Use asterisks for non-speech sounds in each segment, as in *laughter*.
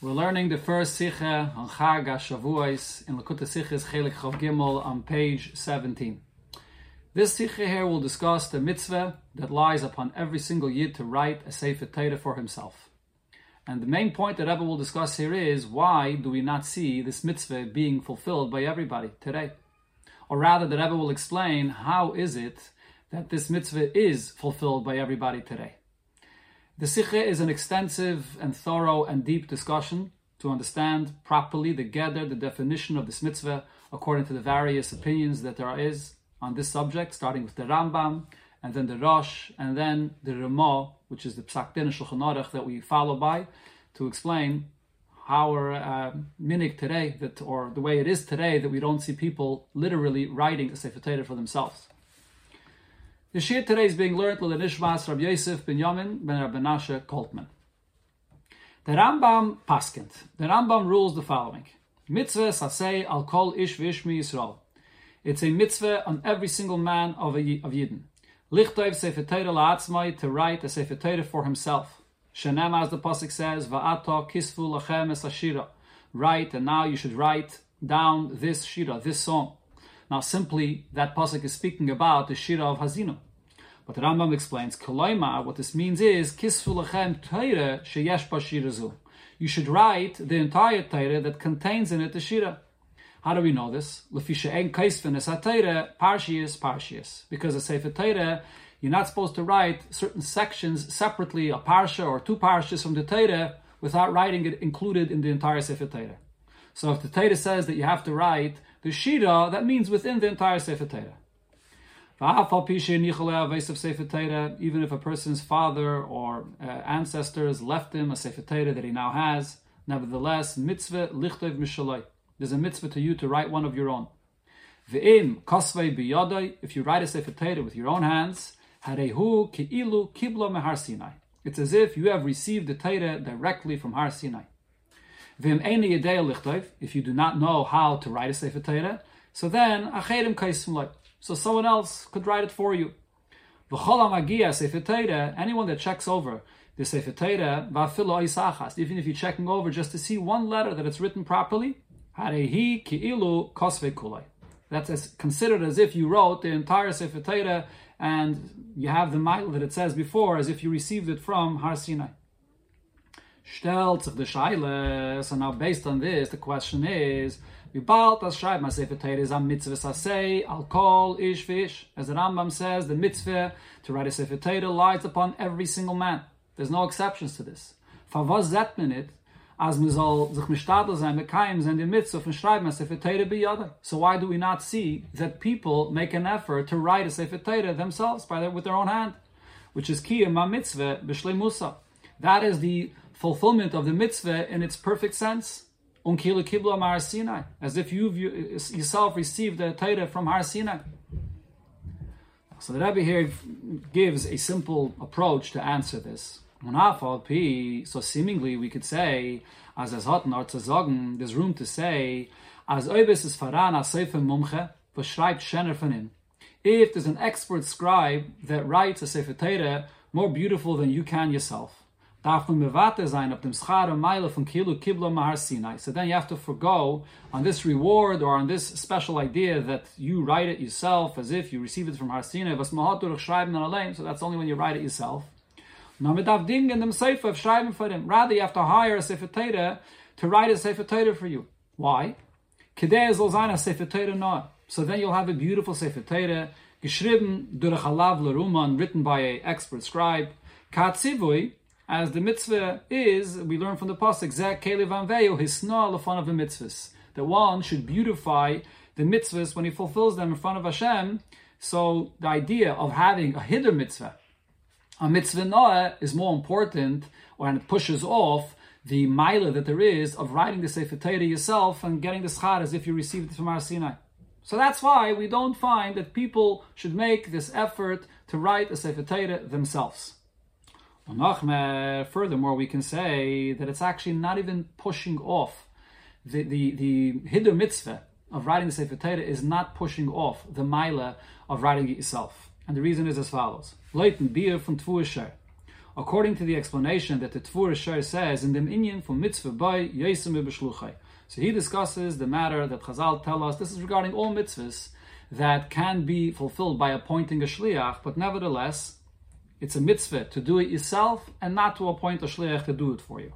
We're learning the first Sikha on Chag HaShavuos in Likkutei Sichos Chelik Chav Gimel on page 17. This Sikha here will discuss the mitzvah that lies upon every single Yid to write a Sefer Torah for himself. And the main point that Rebbe will discuss here is why do we not see this mitzvah being fulfilled by everybody today? Or rather, the Rebbe will explain how is it that this mitzvah is fulfilled by everybody today. The Sikha is an extensive and thorough and deep discussion to understand properly the the definition of this mitzvah, according to the various opinions that there is on this subject, starting with the Rambam, and then the Rosh, and then the Ramah, which is the Psak Din Shulchan Aruch that we follow by, to explain how our uh, minig today, that or the way it is today, that we don't see people literally writing a Sefer for themselves. The Shir today is being learned with the Nishmas Rabbi Yosef ben Yamin ben Rabbi Nasha Koltman. The Rambam paskent. The Rambam rules the following: Mitzvah sasei al kol ish v'ishmi Yisrael. It's a mitzvah on every single man of a of Yidden. Lichtov sefer Torah la'atzmai to write a sefer Torah for himself. Shenem, as the pasuk says, va'ato kisfu lachem es. Write, and now you should write down this shira, this song. Now, simply, that pasuk is speaking about the shira of Haazinu. But the Rambam explains, Koloima, what this means is, Kisfu lechem teire sheyesh bashirazu. You should write the entire Torah that contains in it the shira. How do we know this? Lefisha en kaisven es ha-Torah, parshias, parshias. Because a Sefer Torah, you're not supposed to write certain sections separately, a parsha or two parshas from the Torah, without writing it included in the entire Sefer Torah. So if the Torah says that you have to write that means within the entire Sefer Torah. Even if a person's father or uh, ancestors left him a Sefer Torah that he now has, nevertheless, mitzvah lichtov mishaloi. There's a mitzvah to you to write one of your own. If you write a Sefer Torah with your own hands. It's as if you have received the Torah directly from Har Sinai. If you do not know how to write a Sefer Torah, so then Achedim so someone else could write it for you. Anyone that checks over the Sefer Torah, even if you're checking over just to see one letter that it's written properly, harehi ki'ilu kosve kulai. that's considered as if you wrote the entire Sefer Torah and you have the mile that it says before as if you received it from Har Sinai stellt sich the Scheile. So now based on this, the question is, wie bald das schreibt man is a mitzvah sasei, al kol ish fish. As the Rambam says, the mitzvah to write a Sefer Torah lies upon every single man. There's no exceptions to this. For was that minute, as man soll sich sein, mekayim sein die mitzvah von schreiben a Torah biyada. So why do we not see that people make an effort to write a Sefer Torah themselves by their, with their own hand? Which is kiyam ma mitzvah b'shlei musa. That is the fulfillment of the mitzvah in its perfect sense. As if you yourself received the Torah from Har Sinai. So the Rebbe here gives a simple approach to answer this. So seemingly we could say, as or zu there's room to say, as oibes is faran a sefer mumche, beschreibt schener von. If there's an expert scribe that writes a sefer more beautiful than you can yourself, so then you have to forego on this reward or on this special idea that you write it yourself as if you receive it from har sinai. So that's only when you write it yourself. Dem dem rather you have to hire a sefer Torah to write a sefer Torah for you. Why? Kedei not. So then you'll have a beautiful sefer Torah geschrieben durch a lavler roman written by a expert scribe as the mitzvah is, we learn from the pasuk, Zek Kelev Anveyo, his snah of the mitzvahs. That one should beautify the mitzvahs when he fulfills them in front of Hashem. So the idea of having a hidden mitzvah, a mitzvah noah, is more important, or and it pushes off the mila that there is of writing the Sefer Torah yourself and getting the schar as if you received it from Har Sinai. So that's why we don't find that people should make this effort to write a Sefer Torah themselves. Furthermore, we can say that it's actually not even pushing off the the the hiddur mitzvah of writing the Sefer Torah is not pushing off the mila of writing it yourself. And the reason is as follows: Leiten beer from Tevuos Shor. according to the explanation that the Tevuos Shor says in the Inyan from mitzvah by Yesem B'Shluchai. So he discusses the matter that Chazal tell us, this is regarding all mitzvahs that can be fulfilled by appointing a shliach, but nevertheless, it's a mitzvah to do it yourself and not to appoint a shliach to do it for you.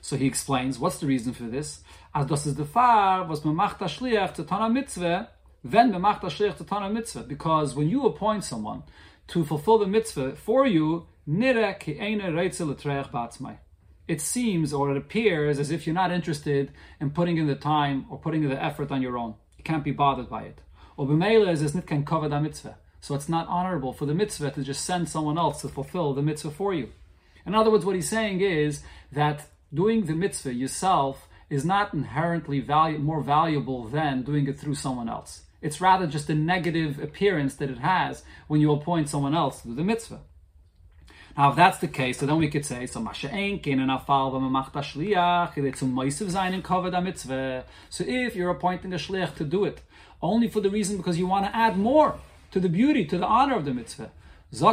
So he explains, what's the reason for this? As das ist der Fall, was man macht a shliach to tana mitzvah, wenn man macht a shliach to tana mitzvah. Because when you appoint someone to fulfill the mitzvah for you, nire ki eine reitzel batzmai it seems or it appears as if you're not interested in putting in the time or putting in the effort on your own. You can't be bothered by it. Or b'meila is es nit cover the mitzvah. So it's not honorable for the mitzvah to just send someone else to fulfill the mitzvah for you. In other words, what he's saying is that doing the mitzvah yourself is not inherently valu- more valuable than doing it through someone else. It's rather just a negative appearance that it has when you appoint someone else to do the mitzvah. Now, if that's the case, so then we could say, so. So if you're appointing a Shliach to do it, only for the reason because you want to add more to the beauty, to the honor of the mitzvah. So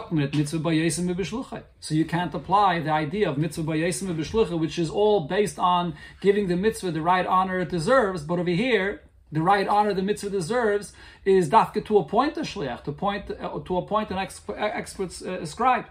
you can't apply the idea of mitzvah bayesim b'shlucha, which is all based on giving the mitzvah the right honor it deserves. But over here, the right honor the mitzvah deserves is dafka to appoint a shliach, to point uh, to appoint an expert, expert uh, scribe.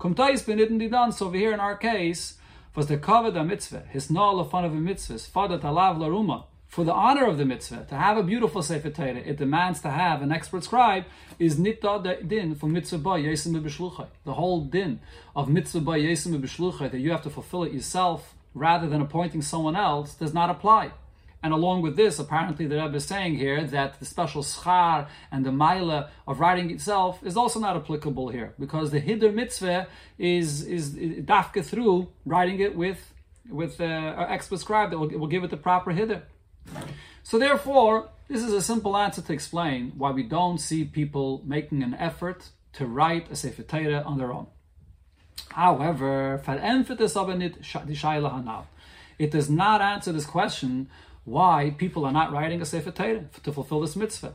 Kumtais benitten die dann, so over here in our case, was the the mitzvah, his no fun of a mitzvah, fadat alav laruma, for the honor of the mitzvah, to have a beautiful Sefer Torah, it demands to have an expert scribe, is nita din for mitzvah ba yesim b'shluchai. The whole din of mitzvah ba yesim b'shluchai, that you have to fulfill it yourself rather than appointing someone else, does not apply. And along with this, apparently the Rebbe is saying here that the special schar and the maila of writing itself is also not applicable here because the hiddur mitzvah is is dafka through writing it with with uh, an expert scribe that will, will give it the proper hiddur. So therefore, this is a simple answer to explain why we don't see people making an effort to write a Sefer Torah on their own. However, it does not answer this question why people are not writing a Sefer Torah to fulfill this mitzvah.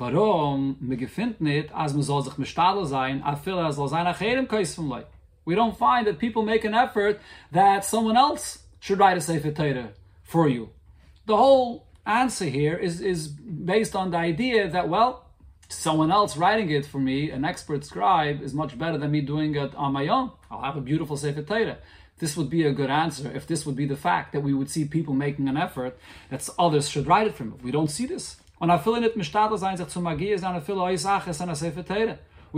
As as We don't find that people make an effort that someone else should write a Sefer Torah for you. The whole answer here is, is based on the idea that, well, someone else writing it for me, an expert scribe, is much better than me doing it on my own. I'll have a beautiful Sefer Torah this would be a good answer if this would be the fact that we would see people making an effort that others should write it for me. We don't see this. We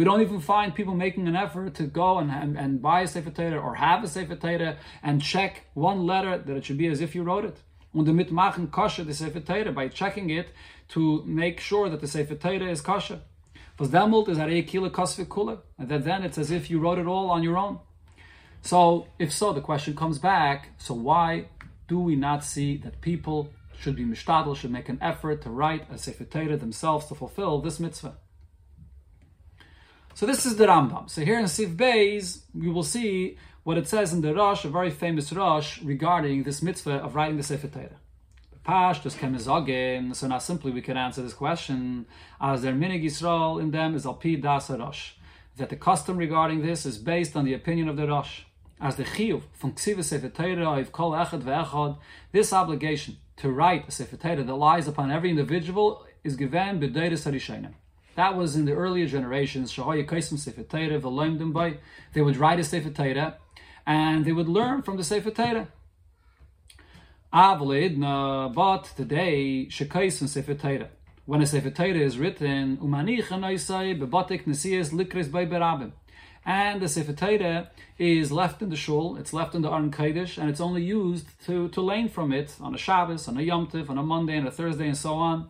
don't even find people making an effort to go and, and, and buy a Sefer Torah or have a Sefer Torah and check one letter that it should be as if you wrote it. Und damit machen kosher the Sefer Torah by checking it to make sure that the Sefer Torah is kosher. Was demult is a kila kosvik kula. And that then it's as if you wrote it all on your own. So, if so, the question comes back so, why do we not see that people should be mishtadl, should make an effort to write a Sefer Torah themselves to fulfill this mitzvah? So, this is the Rambam. So, here in Sif Beis, we will see what it says in the Rosh, a very famous Rosh, regarding this mitzvah of writing the Sefer Torah. Pash, just kemizogin. So now simply we can answer this question as their minig Yisrael in them is alpi das Rosh. That the custom regarding this is based on the opinion of the Rosh as the chiyuv from ksiva sefer Torah of kol echad ve'echad, this obligation to write a sefer Torah that lies upon every individual is given b'deiris harishonim. That was in the earlier generations. They would write a sefer Torah, and they would learn from the sefer Torah. But today, shekaisim sefer Torah. When a sefer Torah is written, umanich anoisai bebatik nesiyas likris by berabim and the Sefer Torah is left in the shul, it's left in the Aron Kodesh, and it's only used to, to learn from it on a Shabbos, on a Yom Tiv, on a Monday, and a Thursday, and so on.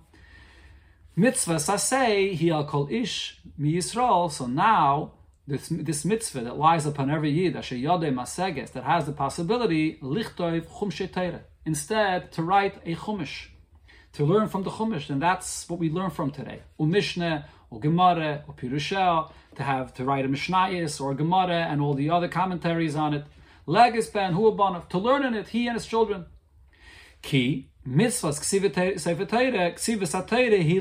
Mitzvah sasei hi al kol ish mi Yisrael. So now this, this mitzvah that lies upon every yid, asher yodei maseges, that has the possibility lichtov chumshe. Instead, to write a chumash, to learn from the chumash, and that's what we learn from today. Umishne, or Gemara, or Pirushel, to have to write a Mishnayis or a Gemara and all the other commentaries on it. Legis ben huabanav, to learn in it, he and his children. Ki, mitzvahs ksiva sefer Torah, satayre, he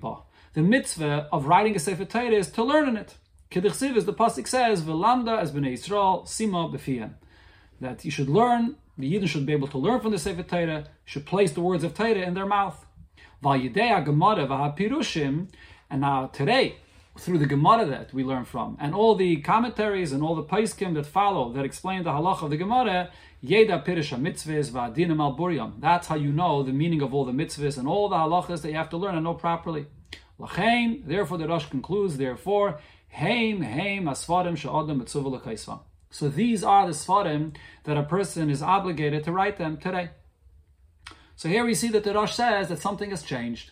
ba. The mitzvah of writing a sefer Torah is to learn in it. Kedichsiv is the pasuk says, "V'lamda as bnei Yisrael sima b'fiyem," that you should learn. The Yidden should be able to learn from the Sefer Torah. Should place the words of Torah in their mouth. V'yidei Gemara v'hapirushim, and now today through the Gemara that we learn from, and all the commentaries and all the paiskim that follow that explain the halach of the Gemara, Yeda Pirisha mitzvahs va'adinim al buryam. That's how you know the meaning of all the mitzvahs and all the halachas that you have to learn and know properly. Lachain, therefore the Rosh concludes, therefore, Heim, heim, asfarim So these are the sfarim that a person is obligated to write them today. So here we see that the Rosh says that something has changed.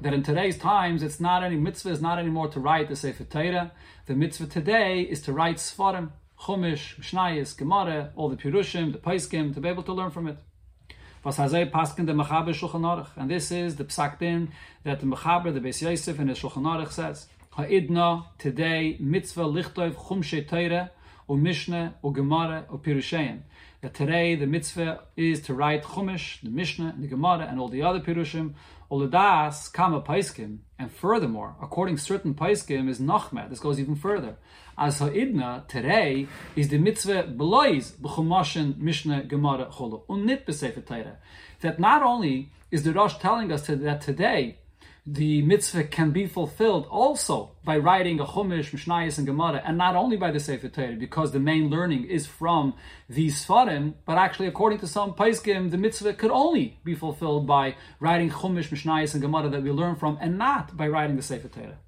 That in today's times, it's not any mitzvah is not anymore to write the Sefer Torah. The mitzvah today is to write sfarim, chumash, mishnayis, gemara, all the pirushim, the paiskim, to be able to learn from it. Was the Shulchan Aruch, and this is the psak din that the Mechaber, the Beis Yosef, and the Shulchan Aruch says. Ha'idna, today, mitzvah lichtov chumshe teire, or Mishnah, or Gemara, or Pirushaim. That today the mitzvah is to write Chumash, the Mishnah, the Gemara, and all the other Pirushim, Oladas, Kama Paiskim, and furthermore, according to certain Paiskim, is Nachmed. This goes even further. As Ha'idna, today, is the mitzvah belois, b'chumashin, Mishnah, Gemara, Cholo, unit b'sefer Teire. That not only is the Rosh telling us that today the mitzvah can be fulfilled also by writing a Chumash, Mishnayos, and Gemara, and not only by the Sefer Torah, because the main learning is from these Sfarim, but actually, according to some Paiskim, the mitzvah could only be fulfilled by writing Chumash, Mishnayos, and Gemara that we learn from, and not by writing the Sefer Torah.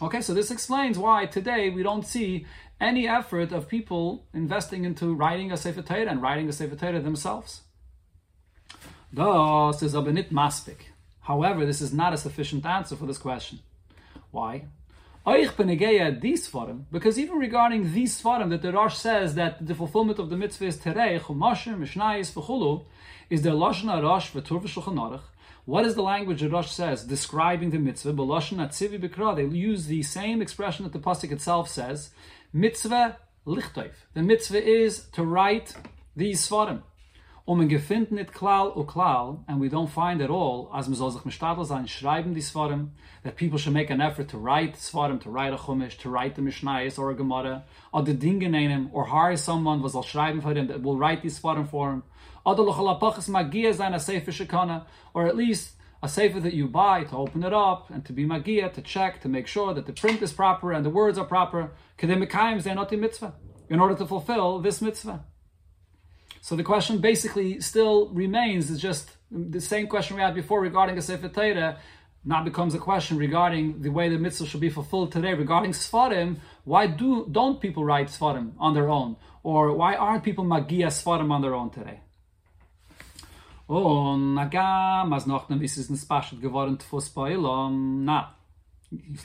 Okay, so this explains why today we don't see any effort of people investing into writing a Sefer Torah and writing a Sefer Torah themselves. Das is aber nicht maspik. However, this is not a sufficient answer for this question. Why? Because even regarding these svarim that the Rosh says that the fulfillment of the mitzvah is terei, chumashim, mishnayis, v'chulu, is the lashon Rosh v'tur v'shulchan What is the language the Rosh says describing the mitzvah? B'lashon atzivi b'kra. They use the same expression that the pasuk itself says. Mitzvah lichtov. The mitzvah is to write these svarim. Um en gefind nit klal u klal, and we don't find at all, as me soll sich sein, schreiben die Svarim, that people should make an effort to write Svarim, to write a Chumash, to write the Mishnayos or a Gemara, or the Dingen him, or hire someone was al schreiben for him, that will write these Svarim for him, or the Lochalapachas Magia sein a Sefer Shekana, or at least a Sefer that you buy to open it up, and to be Magia, to check, to make sure that the print is proper and the words are proper, Kedemikayim Zainoti Mitzvah, in order to fulfill this Mitzvah. So the question basically still remains it's just the same question we had before regarding a Sefer Torah now becomes a question regarding the way the mitzvah should be fulfilled today regarding Sfarim. Why do don't people write Sfarim on their own, or why aren't people magia Sfarim on their own today? Oh, nagam as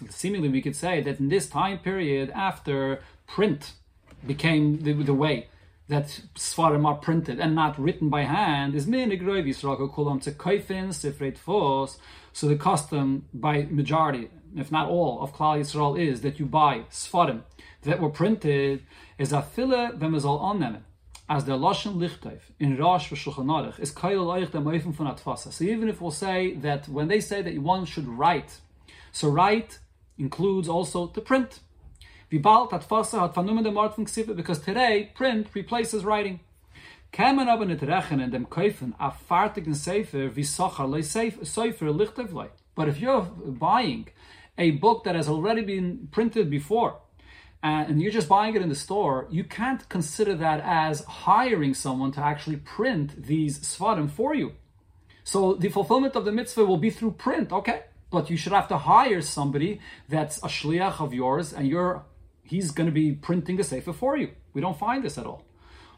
seemingly we could say that in this time period after print became the, the way that Svarim are printed and not written by hand is minig roiv Yisrael kulam to kaifin sifreit fos. So the custom by majority, if not all, of Klal Yisrael is that you buy Svarim that were printed as a fille vemazal onem as the lashon lichtayv in Rosh v'Shulchan Aruch is kail oich oifen von atfasa. So even if we'll say that when they say that one should write, so write includes also to print. Because today print replaces writing. But if you're buying a book that has already been printed before, and you're just buying it in the store, you can't consider that as hiring someone to actually print these svarim for you. So the fulfillment of the mitzvah will be through print, okay? But you should have to hire somebody that's a shliach of yours, and you're he's going to be printing a sefer for you. We don't find this at all.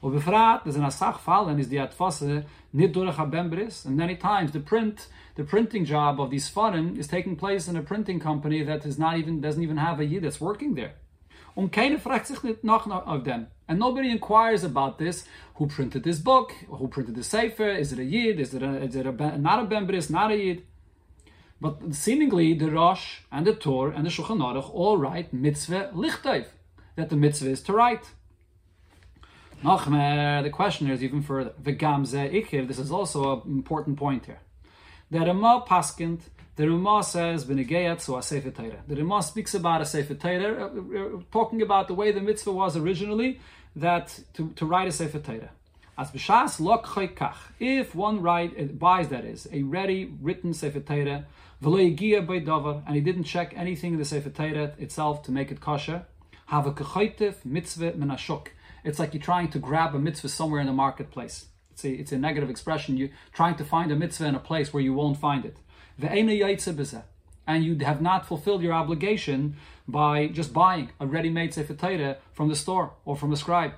there's an asach fallen is the atfase nit durch and many times the print, the printing job of these farim is taking place in a printing company that is not even doesn't even have a yid that's working there. Keine fragt sich of them. And nobody inquires about this. Who printed this book? Who printed the sefer? Is it a yid? Is it a, is it a not a bembris? Not a yid? But seemingly the Rosh and the Torah and the Shulchan Aruch all write mitzvah lichtayv, that the mitzvah is to write. Nachmer, the question is even further. V'gamze ikir, this is also an important point here. The a ma paskint, The Ramah says, "Benegayat so Sefer Torah." The Ramah speaks about a Sefer Torah, uh, uh, talking about the way the mitzvah was originally, that to, to write a Sefer Torah. As b'shas lok kach. If one write uh, buys that is a ready written Sefer Torah, and he didn't check anything in the Sefer Torah itself to make it kosher, have a mitzvah menashuk. It's like you're trying to grab a mitzvah somewhere in the marketplace. It's a, it's a negative expression. You're trying to find a mitzvah in a place where you won't find it and you have not fulfilled your obligation by just buying a ready-made Sefer Torah from the store or from a scribe.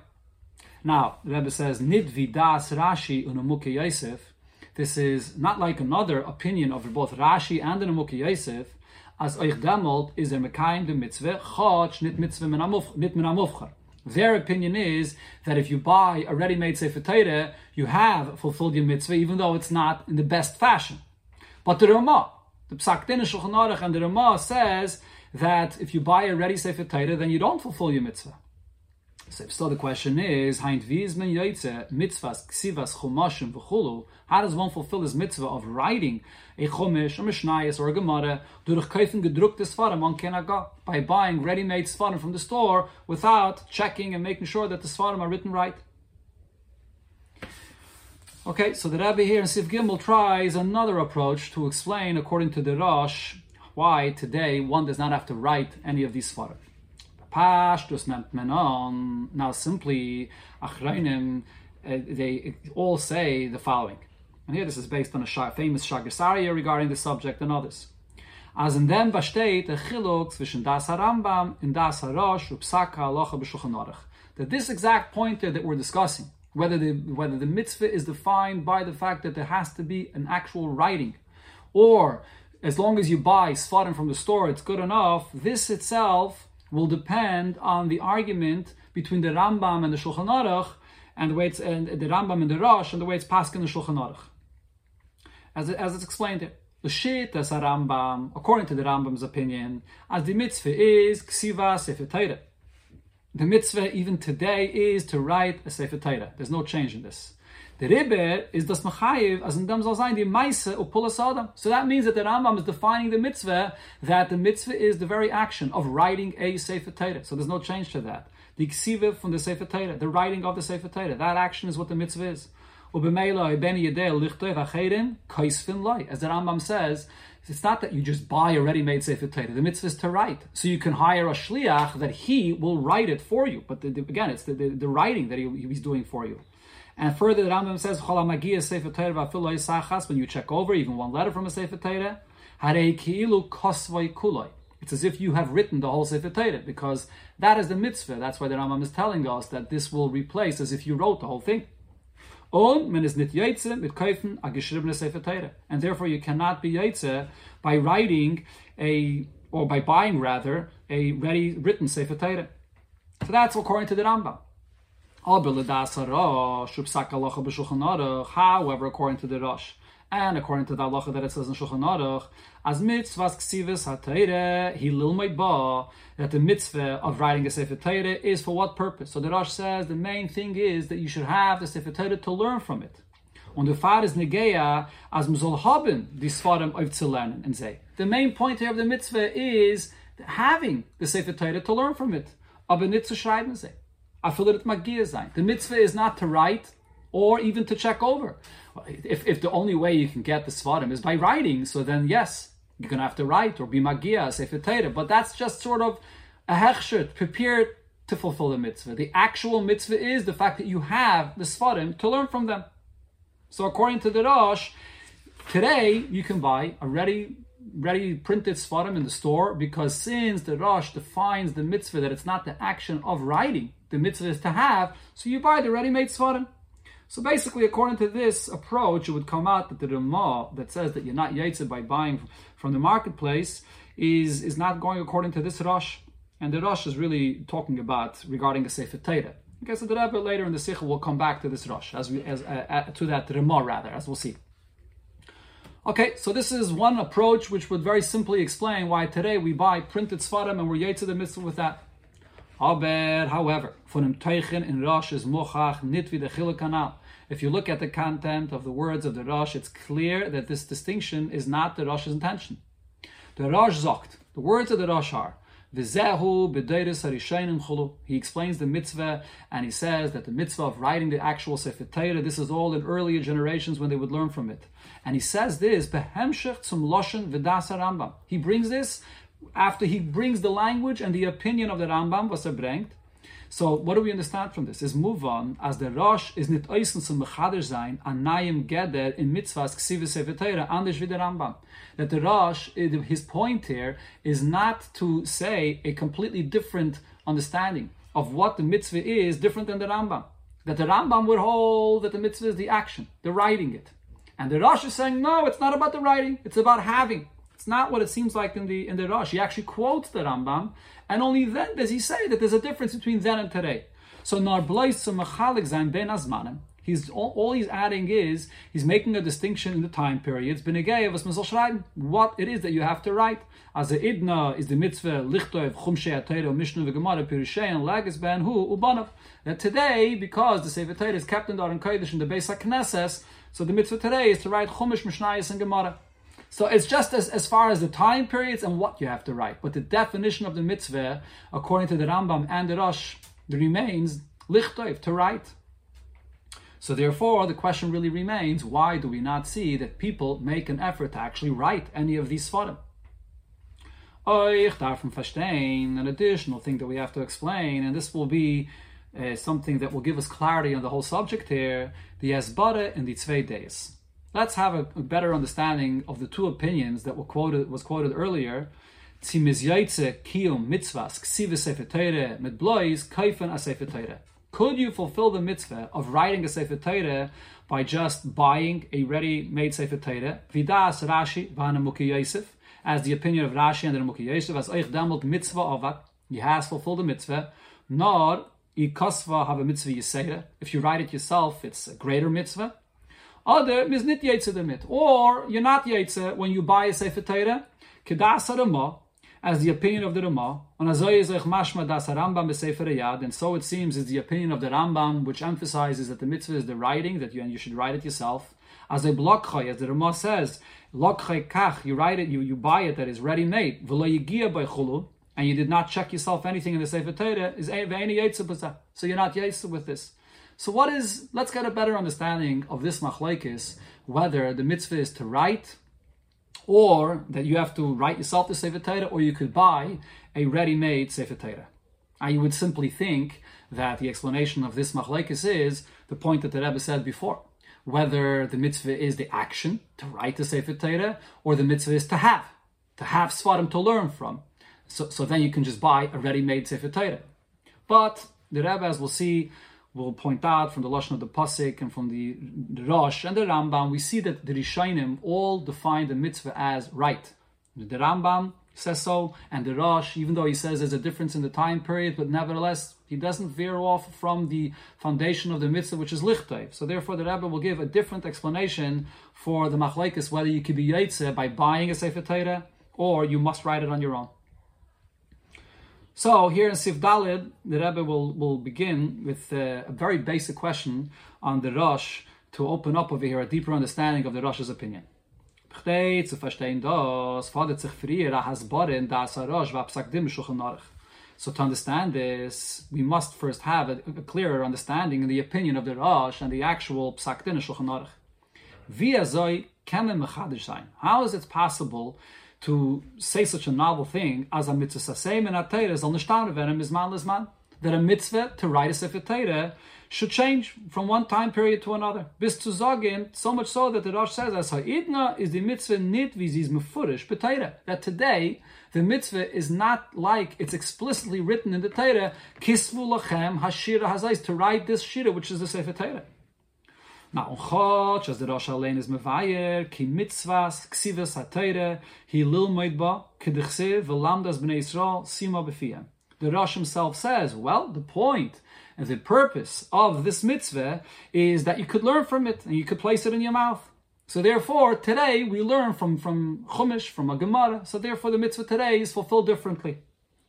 Now, the Rebbe says, Nid vidas Rashi unamuke Yosef. This is not like another opinion of both Rashi and the Nimukei Yosef, as euch is er mekayim de mitzvah, chotch nit mitzvah nit min Their opinion is that if you buy a ready-made Sefer Torah, you have fulfilled your mitzvah, even though it's not in the best fashion. But the Ramah, the Psak Din Shulchan Aruch and the Ramah says that if you buy a ready Sefer Torah, then you don't fulfill your mitzvah. So, so the question is. How does one fulfill this mitzvah of writing a chumash, a mishnayos, or a gemara by buying ready-made svarim from the store without checking and making sure that the svarim are written right? Okay, so the Rebbe here in Sif Gimel tries another approach to explain, according to the Rosh, why today one does not have to write any of these svarim. Pashtus menon. Now, simply, Achrayim, uh, they all say the following. And here this is based on a famous Shaagas Aryeh regarding the subject and others. As in dem besteht a chiluk zwischen das Harambam and das Harosh upsaka halacha b'shulchan That this exact point that we're discussing, whether the whether the mitzvah is defined by the fact that there has to be an actual writing, or as long as you buy svarim from the store, it's good enough. This itself will depend on the argument between the Rambam and the Shulchan Aruch, and the way it's and the Rambam and the Rosh, and the way it's passed in the Shulchan Aruch, as it, as it's explained here. The shit as a Rambam, according to the Rambam's opinion, as the mitzvah is ksiva sefer Torah the mitzvah even today is to write a Sefer Torah. There's no change in this. The Rebbe is das Machayiv as in dem soll sein die Meise. So that means that the Rambam is defining the mitzvah that the mitzvah is the very action of writing a Sefer Torah. So there's no change to that. The Ksiva from the Sefer Torah, the writing of the Sefer Torah, that action is what the mitzvah is. As the Rambam says, it's not that you just buy a ready-made Sefer Torah. The mitzvah is to write. So you can hire a shliach that he will write it for you. But the, the, again, it's the, the, the, writing that he, he's doing for you. And further, the Rambam says, when you check over even one letter from a Sefer Torah, it's as if you have written the whole Sefer Torah, because that is the mitzvah. That's why the Rambam is telling us that this will replace as if you wrote the whole thing. And therefore you cannot be Yaitze by writing a, or by buying rather, a ready written Sefer Torah. So that's according to the Rambam. However, according to the Rosh, and according to the halacha that it says in Shulchan Aruch, as mitzvahs ksivis ha he lilmaid ba, that the mitzvah of writing a Sefer Torah is for what purpose? So the Rosh says the main thing is that you should have the Sefer Torah to learn from it. Und der Fahr is negeya, as soll haben die Svarim auf zu and say. The main point here of the mitzvah is having the Sefer Torah to learn from it. Aber nicht zu say. Afillet magir sein. The mitzvah is not to write or even to check over if, if the only way you can get the svarim is by writing, so then yes, you're going to have to write or be magia, sefer Torah. But that's just sort of a hechshet, prepared to fulfill the mitzvah. The actual mitzvah is the fact that you have the svarim to learn from them. So according to the Rosh, today you can buy a ready ready printed svarim in the store because since the Rosh defines the mitzvah that it's not the action of writing, the mitzvah is to have, so you buy the ready-made svarim. So basically, according to this approach, it would come out that the Ramah that says that you're not yaitze by buying from the marketplace is, is not going according to this Rosh. And the Rosh is really talking about regarding a Sefer Torah. Okay, so the Rebbe later in the Sikh will come back to this Rosh, as we, as, uh, uh, to that Ramah rather, as we'll see. Okay, so this is one approach which would very simply explain why today we buy printed Svarim and we're yaitze the mitzvah with that. Aber, however, von dem Teichen in Rosh is mochach nit wie der kanal. If you look at the content of the words of the Rosh, it's clear that this distinction is not the Rosh's intention. The Rosh sagt, the words of the Rosh are, V'zehu b'deiris harishayim chulu. He explains the mitzvah and he says that the mitzvah of writing the actual Sefer Torah, this is all in earlier generations when they would learn from it. And he says this, behemshech zum loshen v'das Rambam. He brings this after he brings the language and the opinion of the Rambam, was er bringt. So what do we understand from this? Is move on as the Rosh is nit eisen zum mechader sein an nayim geder in mitzvahs ksivis sefer anders wie der Rambam. That the Rosh, his point here is not to say a completely different understanding of what the mitzvah is, different than the Rambam. That the Rambam would hold that the mitzvah is the action, the writing it. And the Rosh is saying, no, it's not about the writing, it's about having. Not what it seems like in the in the Rosh. He actually quotes the Rambam, and only then does he say that there's a difference between then and today. So nar machalik ben azmanim. He's all, all, he's adding is he's making a distinction in the time periods. What it is that you have to write. As the idna is the mitzvah lichtov chumshei atayro mishnah v'gemara pirishei and lagas ben. That today, because the Sefer Torah is kept in the Aron Kodesh in the Beis HaKnesses, so the mitzvah today is to write chumash mishnayos and gemara. So it's just as, as far as the time periods and what you have to write. But the definition of the mitzvah, according to the Rambam and the Rosh, remains lichtov, to write. So therefore, the question really remains, why do we not see that people make an effort to actually write any of these svarim? Ich darf verstehen, an additional thing that we have to explain, and this will be uh, something that will give us clarity on the whole subject here, the Esbara and the Tzvei days. Let's have a, a, better understanding of the two opinions that were quoted was quoted earlier. Could you fulfill the mitzvah of writing a Sefer Torah by just buying a ready-made Sefer Torah? Vidas Rashi Yosef, as the opinion of Rashi and the Nimukei Yosef, as oich damot mitzvah avat, he has fulfilled the mitzvah, nor ikasva have a mitzvah yisera. If you write it yourself, it's a greater mitzvah. Other is nit mit. Or you're not yetze when you buy a Sefer Torah, kedas Ramah, as the opinion of the Ramah, on azoyezech mashma das Rambam b'Sefer Yad, and so it seems is the opinion of the Rambam, which emphasizes that the mitzvah is the writing, that you and you should write it yourself. As a blockchay, as the Ramah says, lokchay kach, you write it, you, you buy it that is ready made, v'lo by chulu, and you did not check yourself anything in the Sefer Torah, is any so you're not yetze with this. So what is, let's get a better understanding of this machlaikis, whether the mitzvah is to write, or that you have to write yourself the Sefer Torah, or you could buy a ready-made Sefer Torah. I would simply think that the explanation of this machlaikis is the point that the Rebbe said before, whether the mitzvah is the action to write the Sefer Torah, or the mitzvah is to have, to have svarim to learn from. So, so then you can just buy a ready-made Sefer Torah. But the Rebbe, as we'll see, will point out from the Lashon of the Pasik and from the, the Rosh and the Rambam, we see that the Rishainim all define the mitzvah as right. The Rambam says so, and the Rosh, even though he says there's a difference in the time period, but nevertheless, he doesn't veer off from the foundation of the mitzvah, which is lichtayv. So therefore, the Rebbe will give a different explanation for the machlekes, whether you could be yaitze by buying a Sefer Torah, or you must write it on your own. So here in Sif Dalid, the Rebbe will, will begin with uh, a very basic question on the Rosh to open up over here a deeper understanding of the Rosh's opinion. So to understand this, we must first have a, a clearer understanding in the opinion of the Rosh and the actual Psak Din Shulchan Aruch. How is it possible to say such a novel thing as a mitzvah man man that a mitzvah to write a sefer Torah should change from one time period to another. Bis to zogin, so much so that the Rosh says as ha'idna is the mitzvah nit vizis mefurish b'Torah. That today the mitzvah is not like it's explicitly written in the Torah. Kisvu lachem hashira hazais to write this shira, which is the sefer Torah. Chotch, as the Rosh Alein is mevayer, ki mitzvahs, ksivas ha-teire, hi lilmoid ba, kedichse, v'lamdas b'nei Yisrael, sima b'fiyem. The Rosh himself says, well, the point and the purpose of this mitzvah is that you could learn from it and you could place it in your mouth. So therefore, today we learn from, from Chumash, from a Gemara. So therefore, the mitzvah today is fulfilled differently.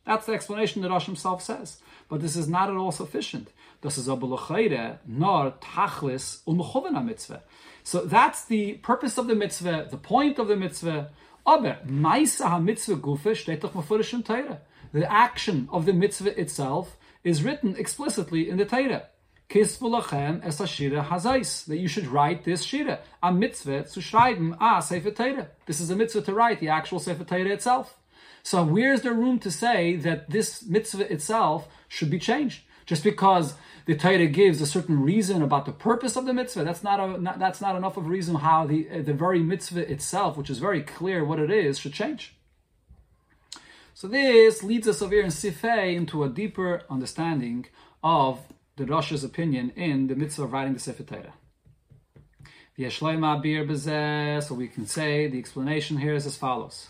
That's the explanation that Rosh himself says. But this is not at all sufficient. Das is nor tachlis mitzvah. So that's the purpose of the mitzvah, the point of the mitzvah, Aber Maisa ha-mitzvah gufe steht doch mafurish in Torah. The action of the mitzvah itself is written explicitly in the Torah. Kisvulachem es shira hazais. That you should write this shira. A mitzvah to schreiben a sefer Torah. This is a mitzvah to write the actual sefer Torah itself. So where's there room to say that this mitzvah itself should be changed? Just because the Torah gives a certain reason about the purpose of the mitzvah, that's not, a, not that's not enough of reason how the the very mitzvah itself, which is very clear what it is, should change. So this leads us over here in Sifei into a deeper understanding of the Rosh's opinion in the mitzvah of writing the Sefer Torah. So we can say the explanation here is as follows.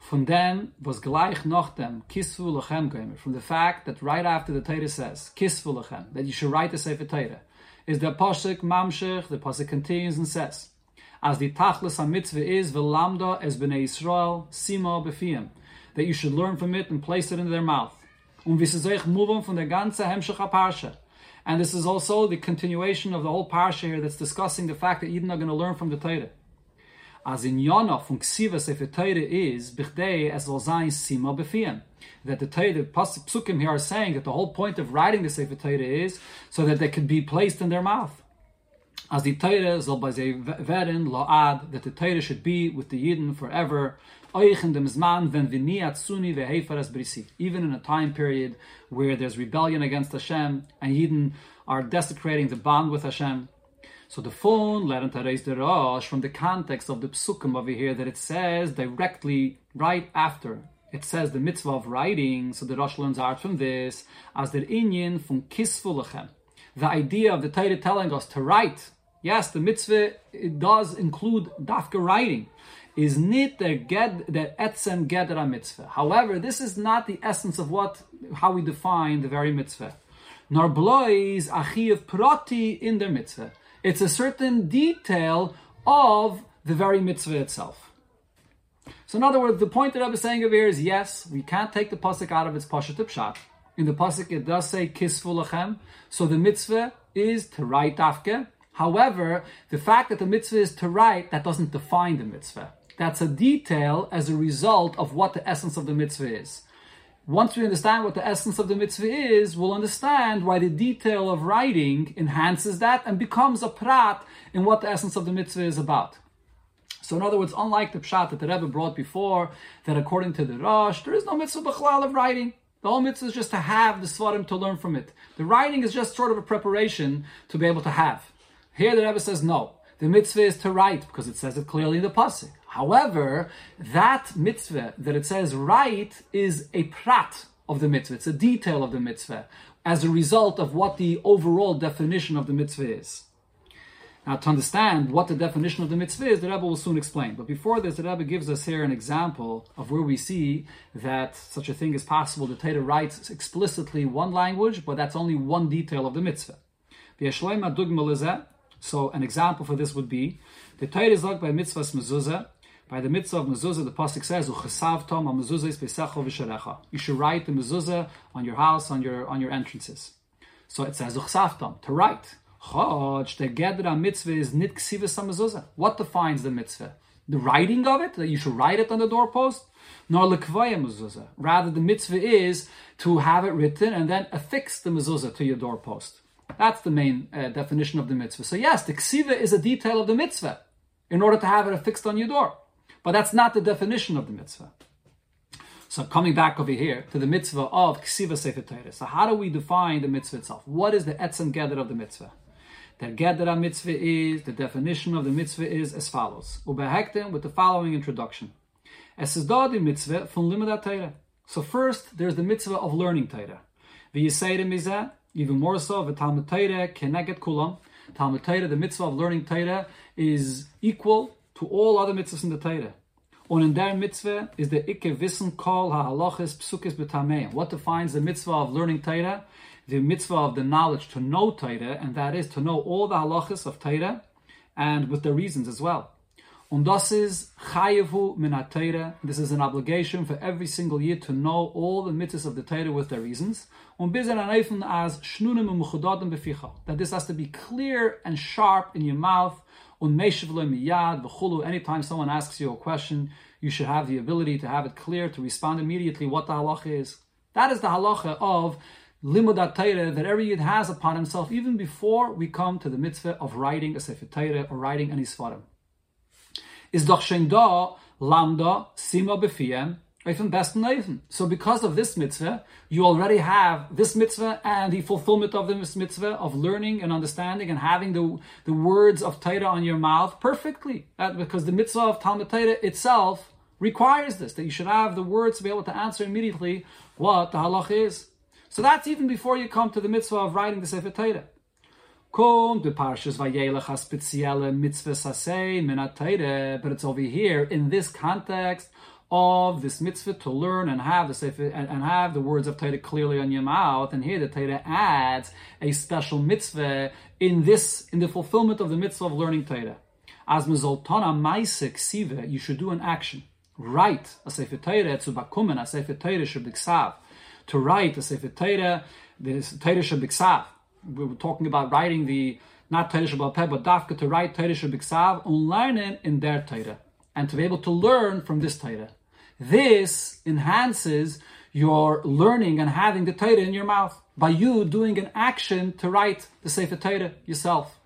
Von dem, was gleich noch dem, kisvu lachem gomer, from the fact that right after the Torah says, kisvu lachem, that you should write the Sefer Torah, is the Pasuk Mamshech, the Pasuk continues and says, as the Tachlis HaMitzvah is, Velamda es b'nei Yisrael, Sima b'fiyim, that you should learn from it and place it in their mouth. Und wie sie von der ganze Hemshech HaParsha. And this is also the continuation of the whole parsha here that's discussing the fact that Eden are not going to learn from the Torah as in Yonah von Ksiva Sefer Torah is, Bichdei es Sima Befiem. That the the Psukim here are saying that the whole point of writing the Sefer Torah is so that they can be placed in their mouth. As the Torah soll bei werden, lo'ad, that the Torah should be with the Yidden forever, dem Zman, vehefer brisi. Even in a time period where there's rebellion against Hashem, and Yidden are desecrating the bond with Hashem, so the phone to raise the Rosh from the context of the psukim over here that it says directly right after. It says the mitzvah of writing, so the Rosh learns out from this, as the inyan from kisfulechem. The idea of the Torah telling us to write. Yes, the mitzvah it does include dafka writing. Is nit der get der etzem gedra mitzvah. However, this is not the essence of what how we define the very mitzvah. Nor blois achiv prati in the mitzvah. It's a certain detail of the very mitzvah itself. So, in other words, the point that I was saying over here is yes, we can't take the pasuk out of its pashat pshat. In the pasuk, it does say kisfu lachem, so the mitzvah is to write afke. However, the fact that the mitzvah is to write, that doesn't define the mitzvah. That's a detail as a result of what the essence of the mitzvah is once we understand what the essence of the mitzvah is, we'll understand why the detail of writing enhances that and becomes a prat in what the essence of the mitzvah is about. So, in other words, unlike the pshat that the Rebbe brought before, that according to the Rosh, there is no mitzvah b'chlal of writing. The whole mitzvah is just to have the svarim to learn from it. The writing is just sort of a preparation to be able to have. Here the Rebbe says no. The mitzvah is to write because it says it clearly in the pasuk. However, that mitzvah that it says right is a prat of the mitzvah. It's a detail of the mitzvah as a result of what the overall definition of the mitzvah is. Now, to understand what the definition of the mitzvah is, the Rebbe will soon explain. But before this, the Rebbe gives us here an example of where we see that such a thing is possible. The Torah writes explicitly one language, but that's only one detail of the mitzvah. So, an example for this would be the Torah is like by mitzvahs mezuzah, by the mitzvah of mezuzah, the pasuk says, "Uchesav tom mezuzah is v'sharecha." You should write the mezuzah on your house, on your on your entrances. So it says uchesav to write. Mitzvah is nit mezuzah. What defines the mitzvah? The writing of it, that you should write it on the doorpost, nor lekvaya mezuzah. Rather, the mitzvah is to have it written and then affix the mezuzah to your doorpost. That's the main uh, definition of the mitzvah. So yes, the ksiva is a detail of the mitzvah in order to have it affixed on your door. But that's not the definition of the mitzvah. So coming back over here to the mitzvah of Ksiva Sefer Torah. So how do we define the mitzvah itself? What is the etzem gather of the mitzvah? The gather mitzvah is, the definition of the mitzvah is as follows. Ubehektem with the following introduction. Es is the mitzvah from limud Torah. So first, there's the mitzvah of learning Torah. V'yisayre mizeh, even more so, the v'talmud Torah keneget kulam. Talmud Torah, the mitzvah of learning Torah, is equal to all other mitzvahs in the Torah. Und in der mitzvah is the ikke wissen kol ha'halachis psukis b'tameim. What defines the mitzvah of learning Torah? The mitzvah of the knowledge to know Torah, and that is to know all the halachas of Torah, and with the reasons as well. Und das is chayevu min Torah. This is an obligation for every single year to know all the mitzvahs of the Torah with their reasons. Und bis as shnunim beficha. That this has to be clear and sharp in your mouth Anytime someone asks you a question, you should have the ability to have it clear, to respond immediately what the halacha is. That is the halacha of limud Torah that every yid has upon himself, even before we come to the mitzvah of writing a sefer Torah or writing any svarim. Is doch lambda sima befiem so because of this mitzvah, you already have this mitzvah and the fulfillment of this mitzvah of learning and understanding and having the, the words of Torah on your mouth perfectly. Because the mitzvah of Talmud Torah itself requires this, that you should have the words to be able to answer immediately what the halach is. So that's even before you come to the mitzvah of writing the Sefer Torah. But it's over here in this context of this mitzvah to learn and have the sefer and, and have the words of Torah clearly on your mouth. And here the Torah adds a special mitzvah in this in the fulfillment of the mitzvah of learning Torah. As mezoltana maisek siva, you should do an action. Write a sefer Torah to bakumen a sefer Torah shabiksav. To write a sefer Torah, the Torah shabiksav. We were talking about writing the not Torah shabal but dafka to write Torah shabiksav and learn it in their Torah and to be able to learn from this Torah. This enhances your learning and having the Torah in your mouth by you doing an action to write the Sefer Torah yourself.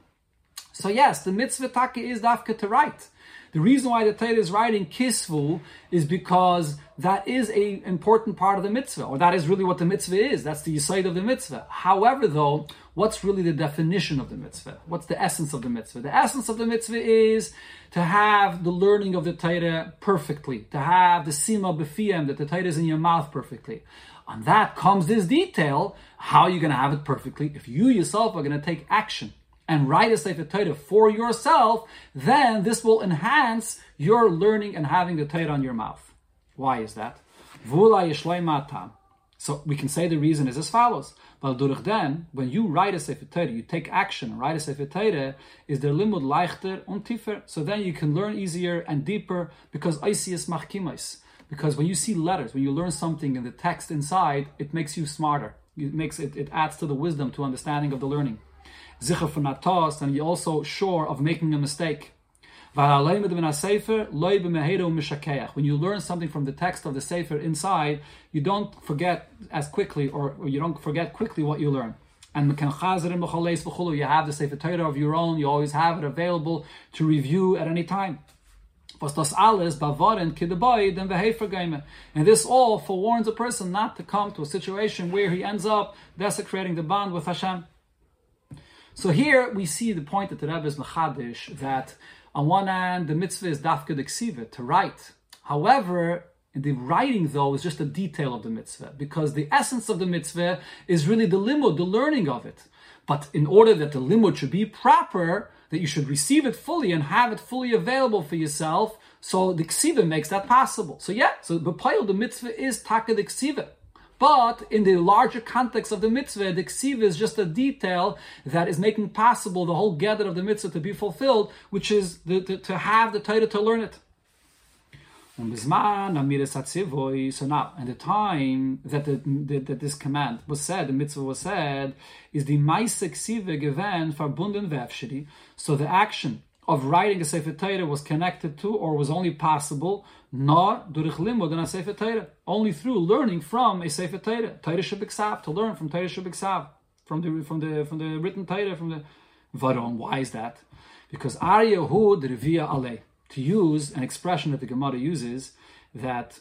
So yes, the mitzvah taka is dafka to write. The reason why the Torah is writing kisvu is because that is a important part of the mitzvah, or that is really what the mitzvah is. That's the side of the mitzvah. However, though, what's really the definition of the mitzvah? What's the essence of the mitzvah? The essence of the mitzvah is to have the learning of the Torah perfectly, to have the sima b'fiyam, that the Torah is in your mouth perfectly. On that comes this detail, how you're going to have it perfectly. If you yourself are going to take action and write a Sefer Torah for yourself, then this will enhance your learning and having the Torah on your mouth. Why is that? So we can say the reason is as follows. then, when you write a Sefer Torah, you take action write a Sefer Torah, is der limud leichter und tiefer. So then you can learn easier and deeper because Isias machkimais. Because when you see letters, when you learn something in the text inside, it makes you smarter. It makes it, it adds to the wisdom, to understanding of the learning zicher von atos, and you're also sure of making a mistake. When you learn something from the text of the Sefer inside, you don't forget as quickly, or, or you don't forget quickly what you learn. And you have the Sefer Torah of your own, you always have it available to review at any time. And this all forewarns a person not to come to a situation where he ends up desecrating the bond with Hashem. So here we see the point that the Rebbe is machadish that on one hand the mitzvah is dafka deksiva to write. However, the writing though is just a detail of the mitzvah because the essence of the mitzvah is really the limud, the learning of it. But in order that the limud should be proper, that you should receive it fully and have it fully available for yourself, so the ksiva makes that possible. So yeah, so the pile the mitzvah is taka the ksiva. But in the larger context of the mitzvah, the ksiv is just a detail that is making possible the whole gather of the mitzvah to be fulfilled, which is the, to, to have the Torah to learn it. So now, in the time that, the, that this command was said, the mitzvah was said, is the Maise Ksive given verbunden vefshiri. So the action of writing a Sefer Torah was connected to or was only possible nor durch limud a Sefer Torah, only through learning from a Sefer Torah, Torah Shabbat to learn from Torah Shabbat from the from the from the written Torah, from the Varon. Why is that? Because Arya Hu Revia Ale, to use an expression that the Gemara uses, that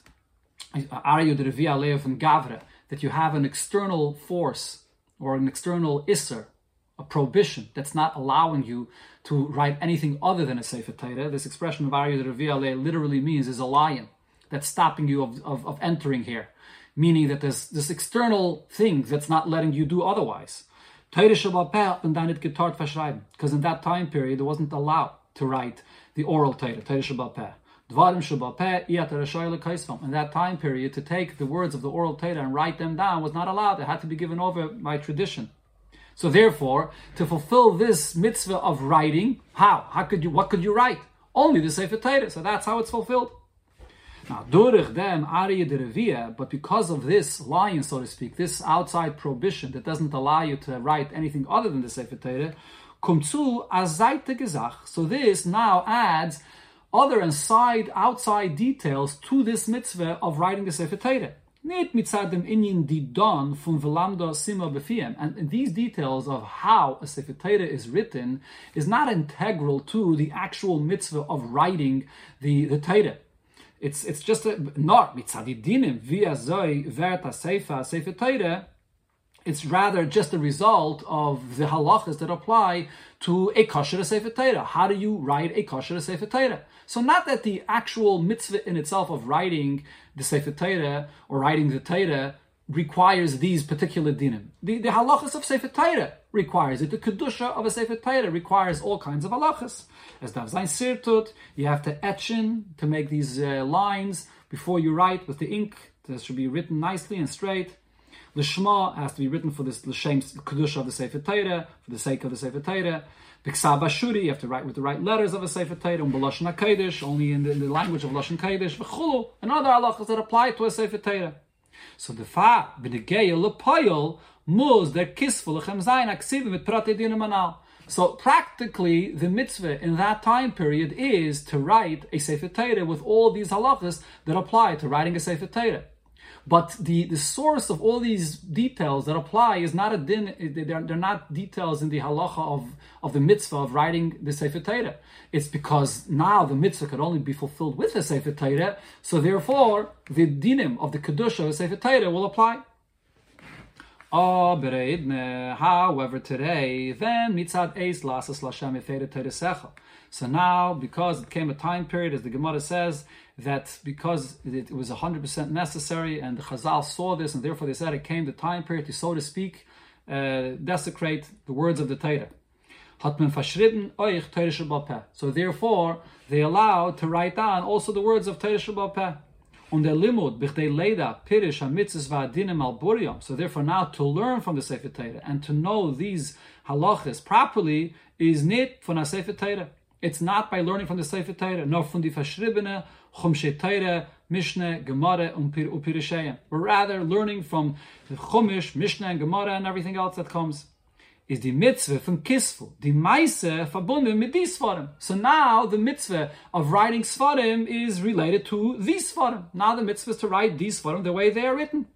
uh, Arya Revia Ale from Gavra, that you have an external force or an external Isser, a prohibition that's not allowing you to write anything other than a Sefer Torah. This expression of Arya Reviale literally means is a lion that's stopping you of, of, of, entering here, meaning that there's this external thing that's not letting you do otherwise. Because in that time period, it wasn't allowed to write the oral Torah, Torah Shabbat Peh. In that time period, to take the words of the oral Torah and write them down was not allowed. It had to be given over by tradition. So therefore, to fulfill this mitzvah of writing, how? How could you? What could you write? Only the Sefer Torah. So that's how it's fulfilled. Now, durich dem ariya de but because of this lion, so to speak, this outside prohibition that doesn't allow you to write anything other than the Sefer Torah, kommt zu als seitige So this now adds other and side, outside details to this mitzvah of writing the Sefer Torah. Nicht mitzad dem inyan di don von velamda sima befiem. And these details of how a Sefer Torah is written is not integral to the actual mitzvah of writing the, the Torah. It's, it's just a, not mitzadidinim via zoi verta seifa Sefer Torah. It's rather just a result of the halachas that apply to a kosher Sefer Torah. How do you write a kosher Sefer Torah? So not that the actual mitzvah in itself of writing the Sefer Torah or writing the Torah requires these particular dinim. The, the halachas of Sefer Torah requires it. The kedusha of a Sefer Torah requires all kinds of halachas. As Dav Zayin Sirtut, you have to etch in to make these uh, lines before you write with the ink. That should be written nicely and straight. The Shema has to be written for this L'Shem Kedusha of the Sefer Torah, for the sake of the Sefer Torah. B'ksav Ashuri, you have to write with the right letters of a Sefer Torah, um B'Lashon only in the, the language of Lashon Kodesh, V'chulu, and other halachas that apply to a Sefer Torah. So the fa b'negeya lepoyol muz der kisful lechem zayin aksivim mit prate manal. So practically, the mitzvah in that time period is to write a Sefer Torah with all these halachas that apply to writing a Sefer Torah. But the, the source of all these details that apply is not a din, they're, they're not details in the halacha of, of the mitzvah of writing the Sefer Torah. It's because now the mitzvah could only be fulfilled with the Sefer Torah, so therefore the dinim of the Kedusha of the Sefer Torah will apply. Oh however, today, then mitzad eis lasas lashem efeda So now, because it came a time period, as the Gemara says, that because it was 100% necessary and the Chazal saw this and therefore they said it came the time period to, so to speak, uh, desecrate the words of the Torah. So therefore, they allowed to write down also the words of Torah Shabbat Und Limud, leida, pirish, va-adinim al So therefore now to learn from the Sefer Torah and to know these halachas properly is nit von a Sefer Torah. It's not by learning from the Sefer Torah, nor from the Fashribene, Chumshe Torah, Mishnah, Gemara, and Upirishayim. We're rather learning from the Chumash, Mishnah, and Gemara, and everything else that comes. Is the mitzvah from Kisfu, the Maise verbunden mit these Svarim. So now the mitzvah of writing Svarim is related to these Svarim. Now the mitzvah is to write these Svarim the way they are written.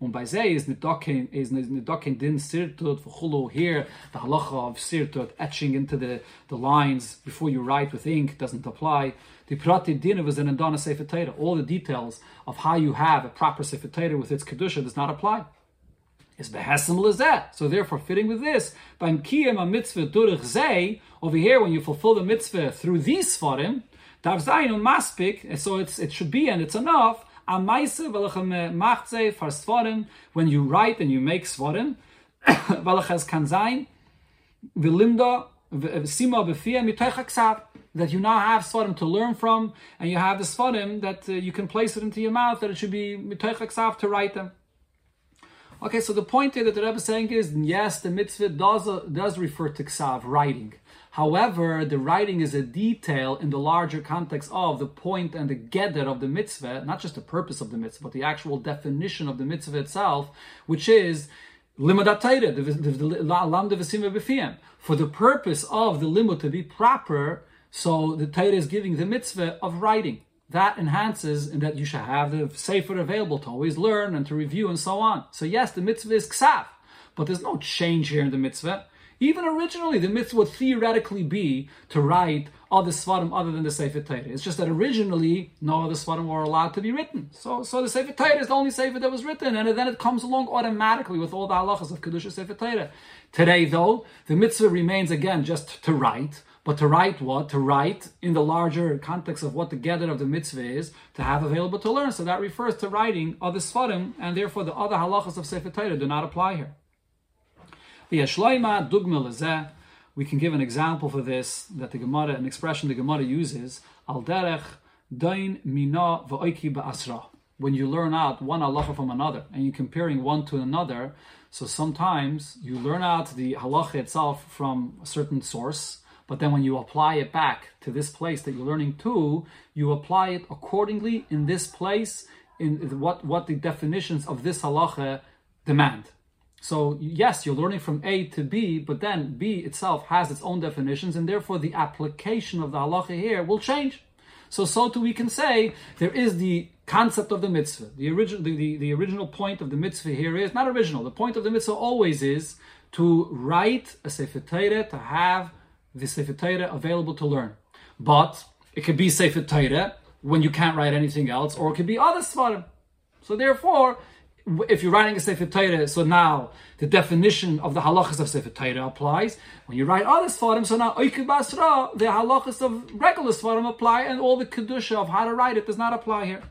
Und bei sie ist is nicht dokin din sirtut for chulu here, the halacha of sirtut, etching into the, the lines before you write with ink doesn't apply. The prati din was an andana sefer. All the details of how you have a proper sefer with its kedusha does not apply. Is behesem lezeh. So therefore, fitting with this, beim kiyem a mitzvah durich over here when you fulfill the mitzvah through these svarim, dav zayin maspik, so it's, it should be and it's enough, when you write and you make svarim, vilimda sima that you now have svarim to learn from, and you have the svarim that uh, you can place it into your mouth, that it should be mitoich to write them. Okay, so the point here that the Rebbe is saying is, yes, the mitzvah does, uh, does refer to ksav, writing. However, the writing is a detail in the larger context of the point and the geder of the mitzvah, not just the purpose of the mitzvah, but the actual definition of the mitzvah itself, which is for the purpose of the limud to be proper. So the Torah is giving the mitzvah of writing. That enhances in that you should have the sefer available to always learn and to review and so on. So yes, the mitzvah is ksav, but there's no change here in the mitzvah. Even originally, the mitzvah would theoretically be to write other svarim other than the Sefer Torah. It's just that originally no other svarim were allowed to be written. So, so the Sefer Torah is the only Sefer that was written, and then it comes along automatically with all the halachas of Kedusha Sefer Torah. Today, though, the mitzvah remains again just to write, but to write what? To write in the larger context of what the gather of the mitzvah is, to have available to learn. So that refers to writing other svarim, and therefore the other halachas of Sefer Torah do not apply here. We can give an example for this that the Gemara, an expression the Gemara uses, al derech dain mina va'oiki ba'asra. When you learn out one halacha from another and you're comparing one to another, so sometimes you learn out the halacha itself from a certain source, but then when you apply it back to this place that you're learning to, you apply it accordingly in this place in what, what the definitions of this halacha demand. So yes, you're learning from A to B, but then B itself has its own definitions, and therefore the application of the halacha here will change. So so too we can say there is the concept of the mitzvah. The original the, the, the original point of the mitzvah here is not original. The point of the mitzvah always is to write a Sefer Torah, to have the Sefer Torah available to learn. But it could be Sefer Torah when you can't write anything else, or it could be other Svarim. So therefore, if you're writing a Sefer Torah, so now the definition of the halachas of Sefer Torah applies. When you write other Svarim, so now Basra, the halachas of regular Svarim apply, and all the Kedusha of how to write it does not apply here.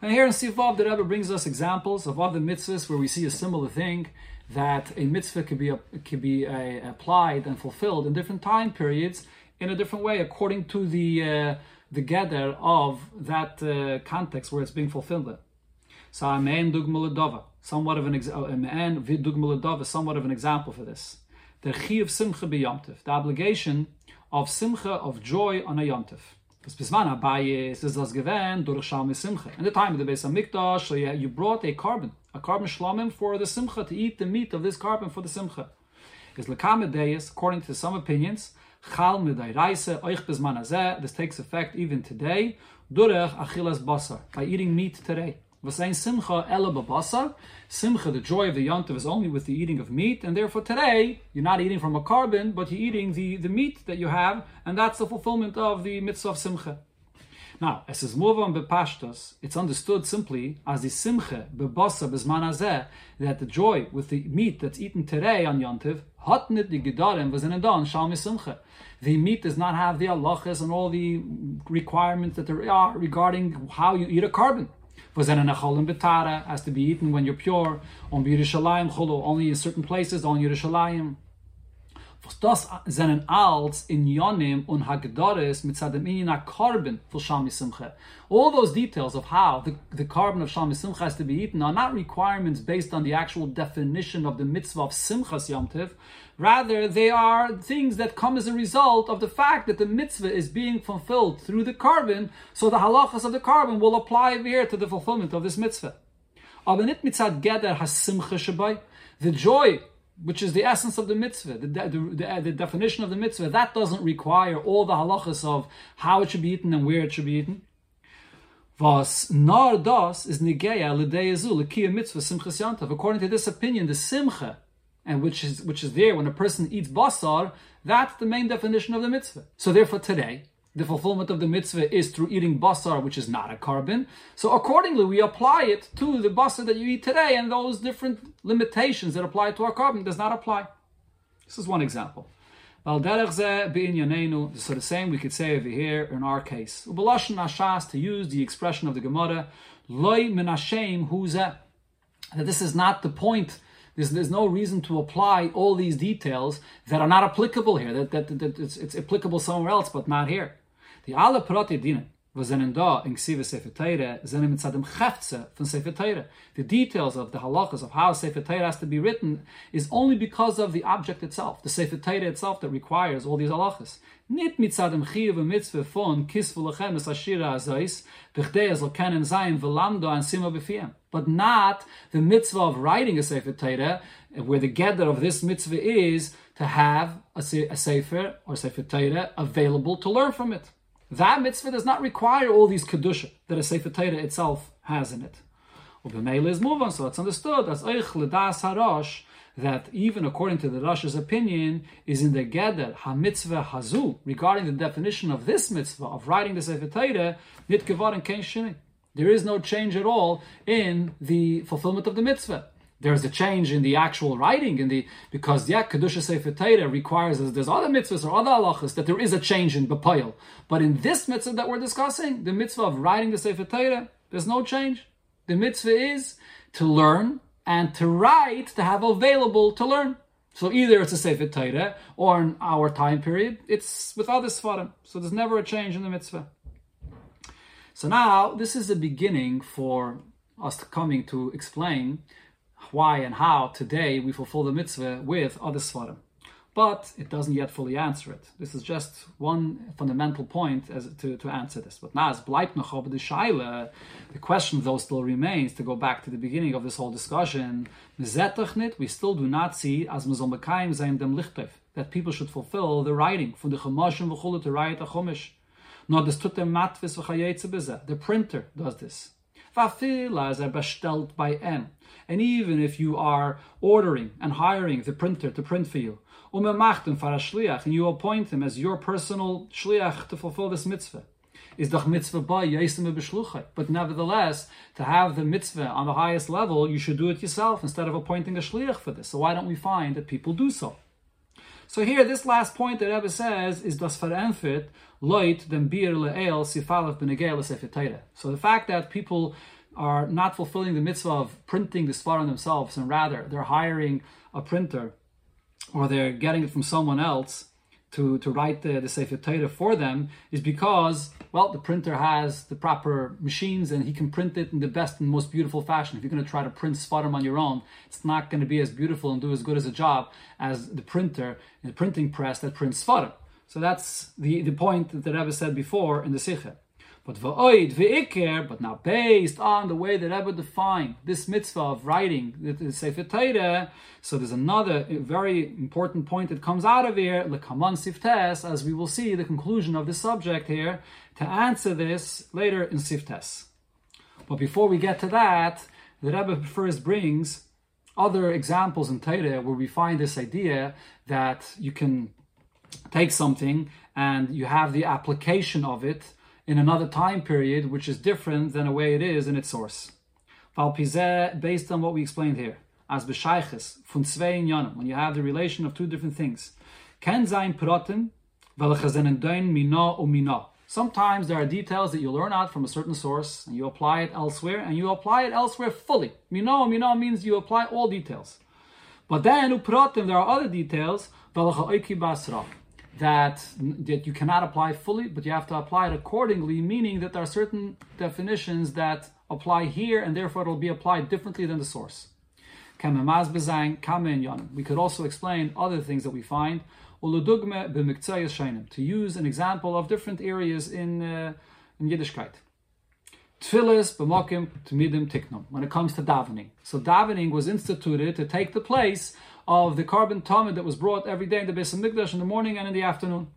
And here in Sivav, the Rebbe brings us examples of other mitzvahs where we see a similar thing that a mitzvah could be could be applied and fulfilled in different time periods in a different way according to the uh, the gather of that uh, context where it's being fulfilled. So amen dugmaladova, somewhat of an example. Somewhat of an example for this. The chi of simcha b'yomtiv, the obligation of simcha of joy on a yomtiv. Das bisman abaye is das gewen durch shalom simcha. In the time of the Beis Hamikdash, so you brought a korban, a korban shlomim for the simcha to eat the meat of this korban for the simcha. Is lekamedeis, according to some opinions, chal medayraise oich bisman azeh. This takes effect even today. Durech achilas basar by eating meat today. Was saying simcha. Simcha, the joy of the yontiv, is only with the eating of meat, and therefore today you're not eating from a korban, but you're eating the, the meat that you have, and that's the fulfillment of the mitzvah of simcha. Now, as is on bepashtos, it's understood simply as the simcha bebasa bezman that the joy with the meat that's eaten today on yontiv hot nit the gedarim a shalmi simcha. The meat does not have the halachas and all the requirements that there are regarding how you eat a carbon betara has to be eaten when you're pure on Yerushalayim only in certain places on Yerushalayim. Was das seinen als in Yonim und Hagdaris mit Sadem Inyan korban for Shami Simcha. All those details of how the, the korban of Shami Simcha has to be eaten are not requirements based on the actual definition of the mitzvah of Simchas Yom Rather, they are things that come as a result of the fact that the mitzvah is being fulfilled through the korban, so the halachas of the korban will apply here to the fulfillment of this mitzvah. The joy, which is the essence of the mitzvah, the, the, the, uh, the, definition of the mitzvah, that doesn't require all the halachas of how it should be eaten and where it should be eaten. Was nar das is nigeya l'dei mitzvah simchas yantav. According to this opinion, the simcha and which is which is there when a person eats basar, that's the main definition of the mitzvah. So therefore today, the fulfillment of the mitzvah is through eating basar, which is not a korban. So accordingly, we apply it to the basar that you eat today, and those different limitations that apply to our korban does not apply. This is one example. So the same we could say over here in our case. To use the expression of the Gemara, that this is not the point there's, there's no reason to apply all these details that are not applicable here, that, that, that it's, it's, applicable somewhere else, but not here. The alle Prati Dinen, was sind da in Ksiva Sefer Teire, sind mit Zadem Chefze von Sefer Teire. The details of the halachas of how Sefer Teire has to be written is only because of the object itself, the Sefer Teire itself that requires all these halachas. Nit mit Zadem Chiyuv und Mitzvah von Kisvu Lechem es Ashira Azais, bechdei es kennen sein velamdo an Sima Befiem. But not the mitzvah of writing a Sefer Teire, where the gather of this mitzvah is to have a, a Sefer or Sefer Teire available to learn from it. That mitzvah does not require all these kedusha that a Sefer Torah itself has in it. Ubemele is moving, so it's understood as Eich Ledas Harosh that even according to the Rosh's opinion is in the Geder HaMitzvah Hazu regarding the definition of this mitzvah of writing the Sefer Torah Nit Kevar and. There is no change at all in the fulfillment of the mitzvah there's a change in the actual writing in the because yeah kedusha sefer Torah requires as there's other mitzvahs or other halachas that there is a change in bepayil. But in this mitzvah that we're discussing, the mitzvah of writing the sefer Torah, there's no change. The mitzvah is to learn and to write to have available to learn. So either it's a sefer Torah or in our time period it's with other svarim. So there's never a change in the mitzvah. So now this is the beginning for us coming to explain why and how today we fulfill the mitzvah with other svarim. but it doesn't yet fully answer it. This is just one fundamental point as to, to answer this. But now, bleibt noch die Scheile, the question though still remains, to go back to the beginning of this whole discussion, we still do not see, as mekayim sein dem Lichtef, that people should fulfill the writing, from the Chumashim v'chulu to write a Chumash. Not this tut dem matvis v'chayetze. The printer does this. Vafil as by M. And even if you are ordering and hiring the printer to print for you, umemachtem for a shliach, and you appoint him as your personal shliach to fulfill this mitzvah, is doch mitzvah by b'shluchay. But nevertheless, to have the mitzvah on the highest level, you should do it yourself instead of appointing a shliach for this. So why don't we find that people do so? So here, this last point that Rebbe says is das verenfit loit dem bir le'el sifalef b'negel So the fact that people are not fulfilling the mitzvah of printing the on themselves, and rather they're hiring a printer or they're getting it from someone else to, to write the, the Sefer Torah for them, is because, well, the printer has the proper machines and he can print it in the best and most beautiful fashion. If you're going to try to print Svarim on your own, it's not going to be as beautiful and do as good as a job as the printer, the printing press that prints Svarim. So that's the, the point that the Rebbe said before in the Sikha. But v'oid v'ikir, but now based on the way that Rebbe defined this mitzvah of writing the Sefer Torah, so there's another very important point that comes out of here, lekaman siftes, as we will see the conclusion of the subject here, to answer this later in siftes. But before we get to that, the Rebbe first brings other examples in Torah where we find this idea that you can take something and you have the application of it in another time period which is different than the way it is in its source. Based on what we explained here, as b'shayches von zwei inyanim, when you have the relation of two different things, ken zayin protim dein mina u mina. Sometimes there are details that you learn out from a certain source and you apply it elsewhere, and you apply it elsewhere fully. Mina mina means you apply all details. But then uprotim, there are other details that that you cannot apply fully, but you have to apply it accordingly, meaning that there are certain definitions that apply here, and therefore it will be applied differently than the source. We could also explain other things that we find. To use an example of different areas in, uh, in Yiddishkeit. When it comes to davening, so davening was instituted to take the place of the korban tamid that was brought every day in the Beis Mikdash in the morning and in the afternoon.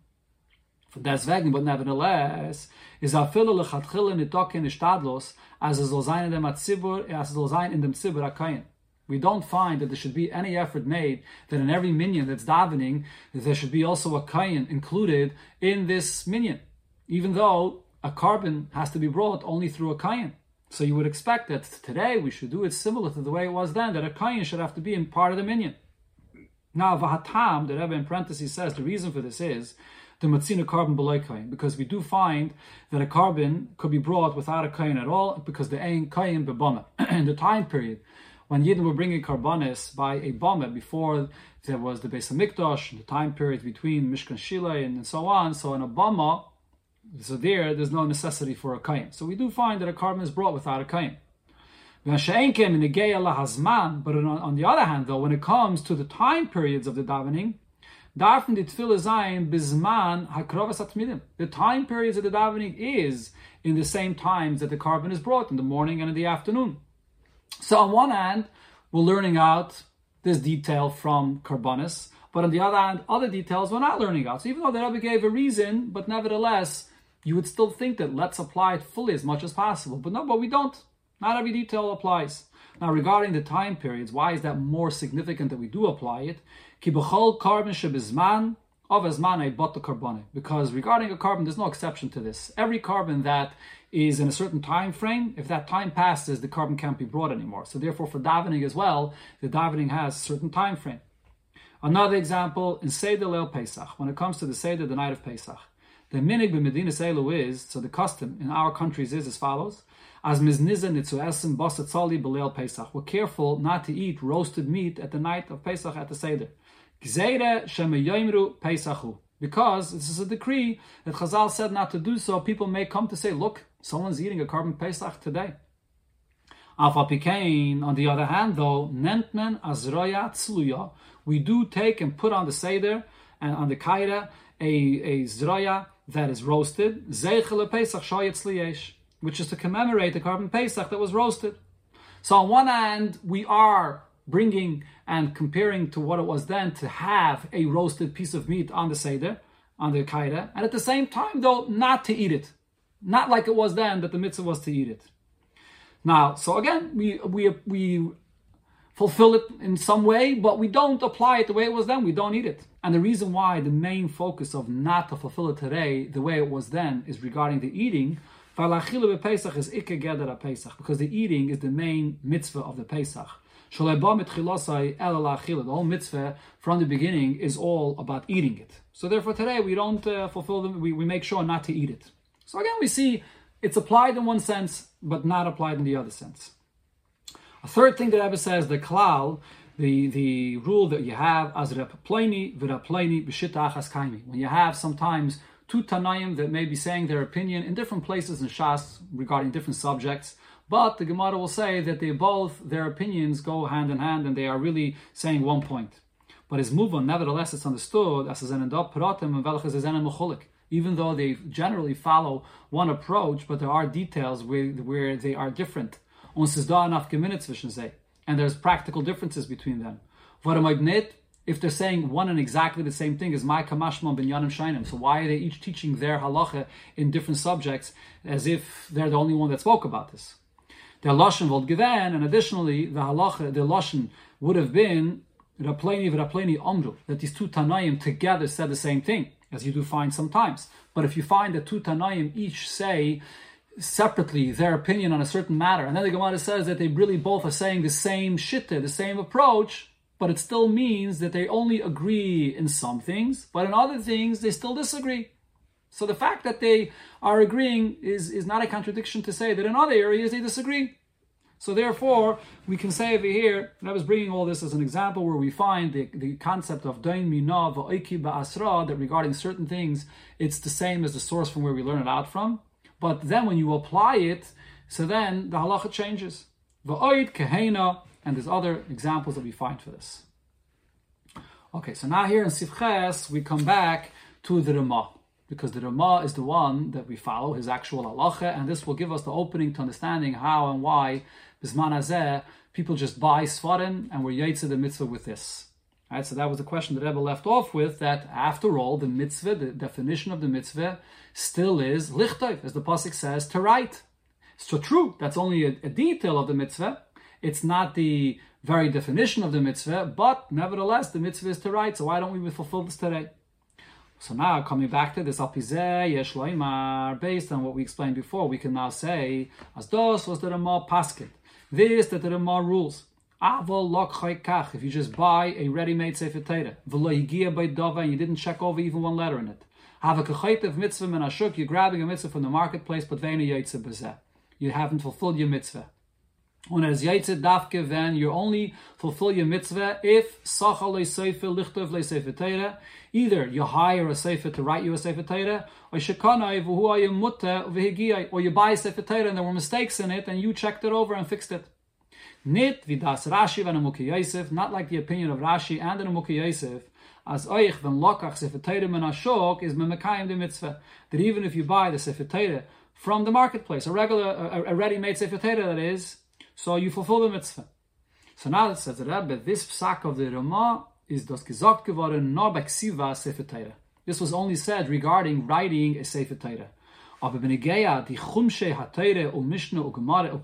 For deswegen, but nevertheless, is a fille lechatchille nitokin ishtadlos as soll sein in dem Atzibur, as soll sein in dem Zibur akayin. We don't find that there should be any effort made that in every minyan that's davening, that there should be also a kayin included in this minyan, even though a korban has to be brought only through a kayin. So you would expect that today we should do it similar to the way it was then, that a kayin should have to be in part of the minyan. Now, Vahatam, the Rebbe in parentheses says the reason for this is the Matzina korban below kain, because we do find that a korban could be brought without a kain at all, because the ain kain bebama. *clears throat* in the time period when Yidden were bringing karbanis by a bomber before there was the Beis Hamikdash, the time period between Mishkan Shilei and so on. So in a bama, so there, there's no necessity for a kain. So we do find that a korban is brought without a kain. But on, on the other hand, though, when it comes to the time periods of the davening, the time periods of the davening is in the same times that the korban is brought, in the morning and in the afternoon. So on one hand, we're learning out this detail from Karbanis, but on the other hand, other details we're not learning out. So even though the Rebbe gave a reason, but nevertheless, you would still think that let's apply it fully as much as possible. But no, but we don't. Not every detail applies. Now, regarding the time periods, why is that more significant that we do apply it? Of Azmanai but the carbonic. Because regarding a korban, there's no exception to this. Every korban that is in a certain time frame, if that time passes, the korban can't be brought anymore. So therefore, for davening as well, the davening has a certain time frame. Another example in Seder Leil Pesach, when it comes to the Seder, the night of Pesach. The minig b'medina seilu is, so the custom in our countries is as follows, as basatzali b'leil Pesach. We're careful not to eat roasted meat at the night of Pesach at the Seder. Because this is a decree that Chazal said not to do so, people may come to say, look, someone's eating a korban Pesach today. Alpha on the other hand, though, Nentmen Azroya Tzluya, we do take and put on the Seder and on the Kaira a, a Zroya that is roasted, Zeichel Pesach Shoyetz which is to commemorate the korban Pesach that was roasted. So on one hand, we are bringing and comparing to what it was then to have a roasted piece of meat on the Seder, on the Kaira, and at the same time, though, not to eat it. Not like it was then that the mitzvah was to eat it. Now, so again, we we we fulfill it in some way, but we don't apply it the way it was then. We don't eat it. And the reason why the main focus of not to fulfill it today the way it was then is regarding the eating. Pesach is because the eating is the main mitzvah of the Pesach. The whole mitzvah from the beginning is all about eating it. So therefore today we don't uh, fulfill them, we, we make sure not to eat it. So again we see it's applied in one sense, but not applied in the other sense. A third thing that Rebbe says, the klal, the, the rule that you have, as pleni v'rapleni b'shita achas kaimi. When you have sometimes two Tanaim that may be saying their opinion in different places in Shas regarding different subjects, but the Gemara will say that they both, their opinions go hand in hand and they are really saying one point. But his move on, nevertheless, it's understood as an and even though they generally follow one approach, but there are details where, where they are different. And there's practical differences between them. If they're saying one and exactly the same thing as my kamashma ben yanim shainim, so why are they each teaching their halacha in different subjects as if they're the only one that spoke about this? The lashon vod given, and additionally the halacha, the lashon would have been rapleni v'rapleni omru, that these two tanaim together said the same thing as you do find sometimes. But if you find that two Tanaim each say separately their opinion on a certain matter, and then the Gemara says that they really both are saying the same shitta, the same approach, but it still means that they only agree in some things, but in other things they still disagree. So the fact that they are agreeing is, is not a contradiction to say that in other areas they disagree. So therefore, we can say over here, and I was bringing all this as an example where we find the, the concept of dain mina va'oiki ba'asra, that regarding certain things, it's the same as the source from where we learn it out from. But then when you apply it, so then the halacha changes. Va'oid kehena, and there's other examples that we find for this. Okay, so now here in Sifches, we come back to the Ramah because the Ramah is the one that we follow, his actual halacha, and this will give us the opening to understanding how and why Bisman Hazeh, people just buy Svarim and we're Yaitse the mitzvah with this. Right, so that was the question that Rebbe left off with, that after all, the mitzvah, the definition of the mitzvah, still is lichtov, as the Pasuk says, to write. So true, that's only a, a detail of the mitzvah. It's not the very definition of the mitzvah, but nevertheless, the mitzvah is to write, so why don't we fulfill this today? So now coming back to this apizeh yesh loimar, based on what we explained before, we can now say as dos was the Ramah pasket. This that the Ramah rules. If you just buy a ready-made sefer Torah, and you didn't check over even one letter in it. Have a kachaytev mitzvah min ashuk. You're grabbing a mitzvah from the marketplace, but veina yaitze bezeh. You haven't fulfilled your mitzvah. When as yaitze dafke, then you only fulfill your mitzvah if sachal sefer lichtov le sefer Torah. Either you hire a sefer to write you a sefer Torah, or shekanai v'hu mutta v'higiyai, or you buy a sefer Torah and there were mistakes in it and you checked it over and fixed it. Nit vidas Rashi v'Nimukei Yosef, not like the opinion of Rashi and the Yosef, as oich v'n lokach sefer Torah men ashok is memekayim the mitzvah. That even if you buy the sefer Torah from the marketplace, a regular, a, a ready-made sefer Torah that is, so you fulfill the mitzvah. So now it says Rebbe, this psak of the Ramah is das gesagt geworden nur bei Ksiva Sefer Torah. This was only said regarding writing a Sefer Torah. Aber benegeya di chumshe ha-Torah u Mishnah u Gemara u.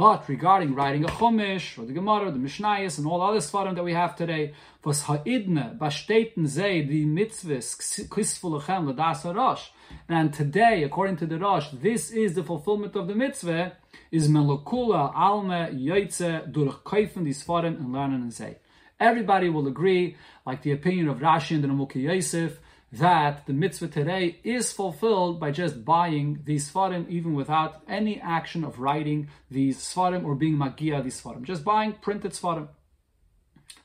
But regarding writing a Chumash, or the Gemara, the Mishnayos, and all other Svarim that we have today, was ha'idne, basteten zei, the mitzvahs, kisfu lechem, l'das ha'rosh. And today, according to the Rosh, this is the fulfillment of the mitzvah, is melokula alme yoitze durch kaufen die Svarim and learning and say. Everybody will agree, like the opinion of Rashi and the Nimukei Yosef, that the mitzvah today is fulfilled by just buying these svarim, even without any action of writing these svarim or being magia these svarim, just buying printed svarim.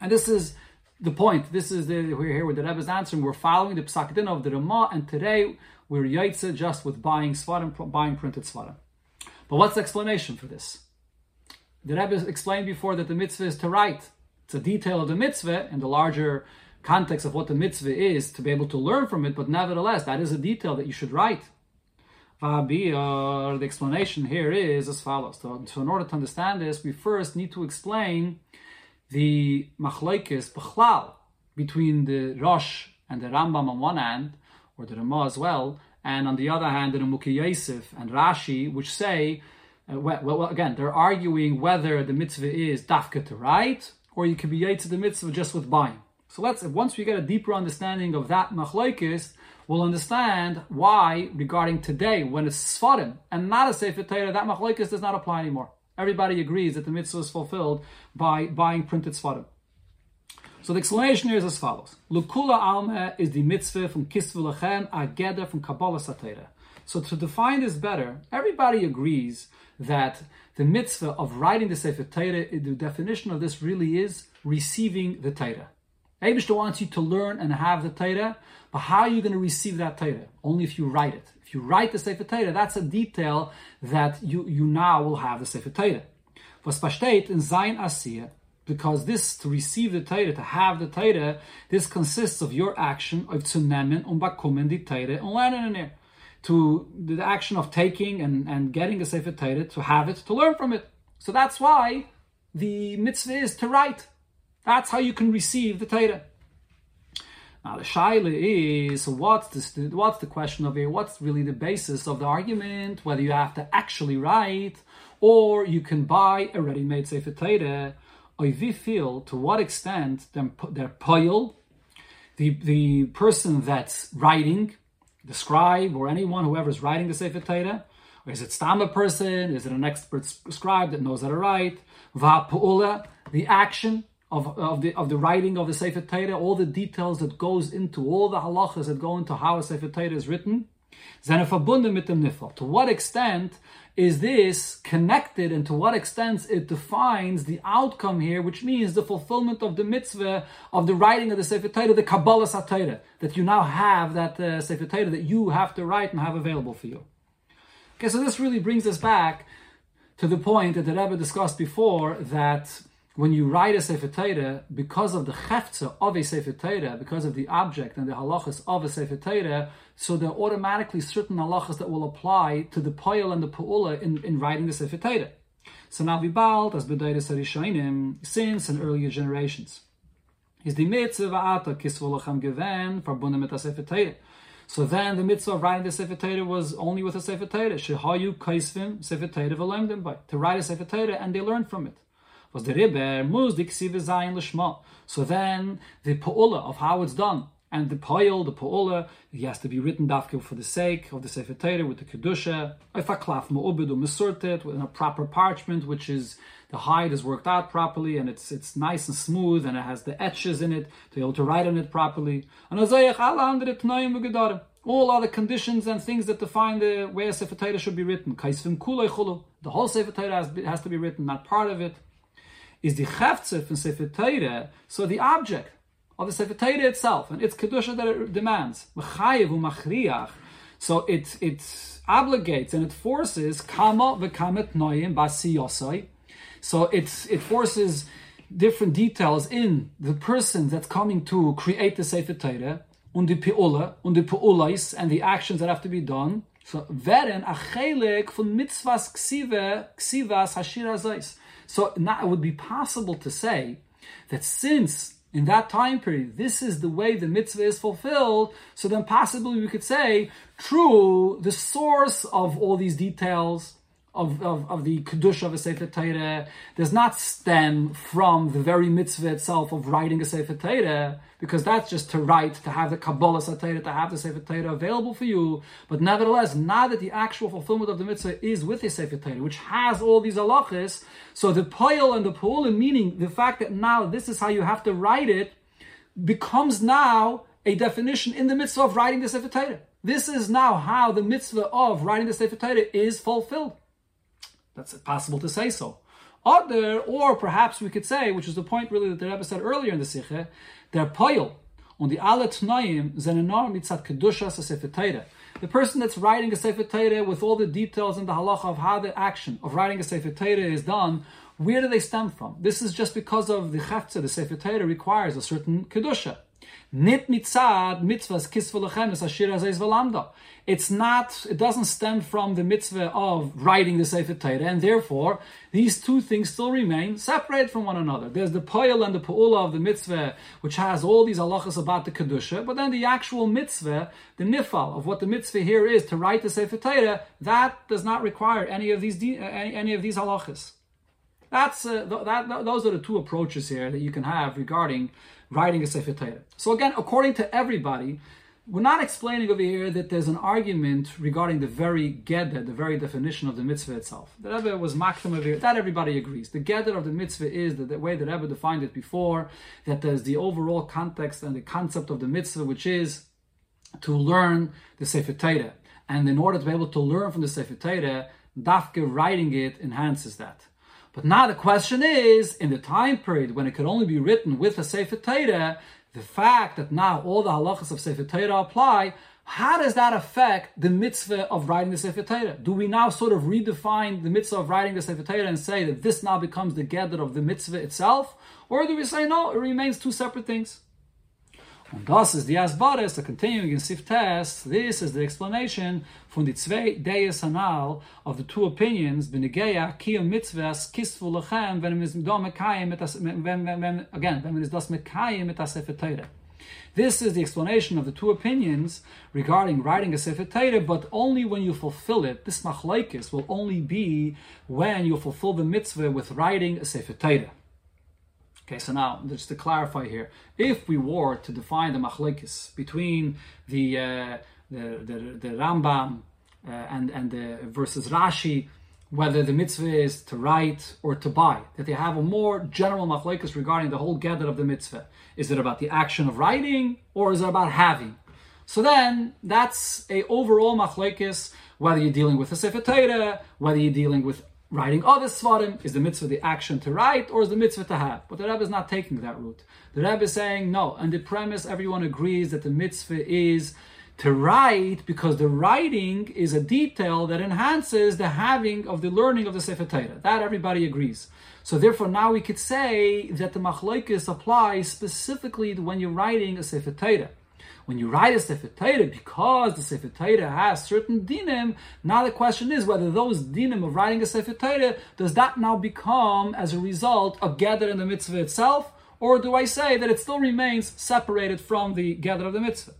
And this is the point. This is the we're here with the Rebbe's answer. We're following the psakdin of the Ramah, and today we're yaitze just with buying svarim, buying printed svarim. But what's the explanation for this? the Rebbe explained before that the mitzvah is to write. It's a detail of the mitzvah in the larger context of what the mitzvah is to be able to learn from it, but nevertheless, that is a detail that you should write. The explanation here is as follows. So, in order to understand this, we first need to explain the machlaikis b'chlal between the Rosh and the Rambam on one hand, or the Ramah as well, and on the other hand, the Muki Yosef and Rashi, which say, uh, well, well, again, they're arguing whether the mitzvah is dafka to write, or you can be to the mitzvah just with buying. So let's, once we get a deeper understanding of that machlokes, we'll understand why, regarding today, when it's Sfarim and not a Sefer Torah, that machlokes does not apply anymore. Everybody agrees that the mitzvah is fulfilled by buying printed Sfarim. So the explanation here is as follows. Lukula Alma is the mitzvah from Kisvu Lechem, Ageda from Kabbalah Satira. So to define this better, everybody agrees that the mitzvah of writing the Sefer Torah, the definition of this really is receiving the Torah. Abishta wants you to learn and have the Torah, but how are you going to receive that Torah? Only if you write it. If you write the Sefer Torah, that's a detail that you, you now will have the Sefer Torah. Was versteht in sein Asir, because this, to receive the Torah, to have the Torah, this consists of your action of zu nehmen und Torah in To the action of taking and, and getting a Sefer Torah, to have it, to learn from it. So that's why the mitzvah is to write. That's how you can receive the Torah. Now the shaila is what's the what's the question of here? What's really the basis of the argument? Whether you have to actually write or you can buy a ready-made Sefer Torah. I feel to what extent Then their poil, the the person that's writing, the scribe or anyone whoever is writing the Sefer Torah, or is it stam a person? Is it an expert scribe that knows how to write? Va the action of, of the of the writing of the Sefer Torah, all the details that goes into all the halachas that go into how a Sefer Torah is written, To what extent is this connected and to what extent it defines the outcome here, which means the fulfillment of the mitzvah of the writing of the Sefer Torah, the Kabbalah Satira, that you now have that uh, Sefer Torah that you have to write and have available for you. Okay, so this really brings us back to the point that the Rebbe discussed before that when you write a Sefer Torah, because of the cheftza of a Sefer Torah, because of the object and the halachas of a Sefer Torah, so there are automatically certain halachas that will apply to the poil and the pu'ula in, in writing the Sefer Torah. So now we bald as bedeiris harishonim since in earlier generations. Is the mitzvah va'ata kisvolachem geven verbunden mit Sefer Torah. So then the mitzvah of writing the Sefer Torah was only with a Sefer Torah. Shehayu kaisvim Sefer Torah v'lemdim by to write a Sefer Torah and they learned from it was the Ribber, er Muz Diksive Lishma. So then the Pa'ula of how it's done, and the Pa'il, the Pa'ula, he has to be written dafke for the sake of the Sefer Torah with the Kedusha, if a klaf ma'ubidu misurtet, with a proper parchment, which is the hide is worked out properly and it's it's nice and smooth and it has the etches in it to be able to write on it properly. And all other conditions and things that define the a Sefer Torah should be written. The whole Sefer Torah has, has to be written, not part of it is the cheftze from Sefer Torah, so the object of the Sefer Torah itself and its kedusha that it demands, so it it obligates and it forces kama v'kamet noyim basiyosai. So it it forces different details in the person that's coming to create the Sefer Torah und die Peula und die Peulais and the actions that have to be done. So werden a chelik von mitzvahs ksive ksivas hashira zeis. So now it would be possible to say that since in that time period, this is the way the mitzvah is fulfilled, so then possibly we could say, true, the source of all these details of, of, of the Kedusha of a Sefer Torah does not stem from the very mitzvah itself of writing a Sefer Torah, because that's just to write, to have the Kabbalah Torah, to have the Sefer Torah available for you. But nevertheless, now that the actual fulfillment of the mitzvah is with the Sefer Torah, which has all these halachas, so the poil and the po'ulim, meaning the fact that now this is how you have to write it, becomes now a definition in the mitzvah of writing the Sefer Torah. This is now how the mitzvah of writing the Sefer Torah is fulfilled. That's possible to say so. Other, or perhaps we could say, which is the point really that the Rebbe said earlier in the Sikhe, der Poil on the alle Tnaim zenenar mitzat kedusha sefer. The person that's writing a Sefer Torah with all the details and the halacha of how the action of writing a Sefer Torah is done, Where do they stem from? This is just because of the Chavtza, the Sefer Torah requires a certain Kedusha. Nit mitzad mitzvahs kisvulachem es ashir azayz v'lamda. It's not, it doesn't stem from the mitzvah of writing the Sefer Torah, and therefore, these two things still remain separate from one another. There's the poil and the pu'ula of the mitzvah, which has all these halachas about the Kedusha, but then the actual mitzvah, the nifal of what the mitzvah here is to write the Sefer Torah, that does not require any of these, any, of these halachas. That's uh, that, that, those are the two approaches here that you can have regarding writing a Sefer Torah. So again, according to everybody, we're not explaining over here that there's an argument regarding the very gedder, the very definition of the mitzvah itself. The Rebbe was maktam over here. That everybody agrees. The gedder of the mitzvah is that the way the Rebbe defined it before, that there's the overall context and the concept of the mitzvah, which is to learn the Sefer Torah. And in order to be able to learn from the Sefer Torah, dafke writing it enhances that. But now the question is, in the time period when it could only be written with a Sefer Torah, the fact that now all the halachas of Sefer Torah apply, how does that affect the mitzvah of writing the Sefer Torah? Do we now sort of redefine the mitzvah of writing the Sefer Torah and say that this now becomes the gather of the mitzvah itself? Or do we say no, it remains two separate things? Und das ist die Asbares, the continuing in Sif test, this is the explanation from the zwei Deis Hanal of the two opinions, Benegeya, Kiyom Mitzvahs, Kisfu Lechem, wenn es Mekayim, again, es das Mekayim mit Sefer Torah. This is the explanation of the two opinions regarding writing a Sefer Torah, but only when you fulfill it. This machlaikis will only be when you fulfill the mitzvah with writing a Sefer Torah. Okay, so now just to clarify here, if we were to define the machlekes between the, uh, the, the the Rambam uh, and and the versus Rashi, whether the mitzvah is to write or to buy, that they have a more general machlekes regarding the whole gather of the mitzvah. Is it about the action of writing or is it about having? So then that's a overall machlekes whether you're dealing with a sefer whether you're dealing with writing oh, other svarim, is the mitzvah the action to write or is the mitzvah to have? But the Rebbe is not taking that route. The Rebbe is saying no, and the premise everyone agrees that the mitzvah is to write because the writing is a detail that enhances the having of the learning of the Sefer Torah. That everybody agrees. So therefore, now we could say that the machlokes applies specifically when you're writing a Sefer Torah when you write a Sefer Torah, because the Sefer Torah has certain dinim, now the question is whether those dinim of writing a Sefer Torah, does that now become, as a result, a gather in the mitzvah itself, or do I say that it still remains separated from the gather of the mitzvah?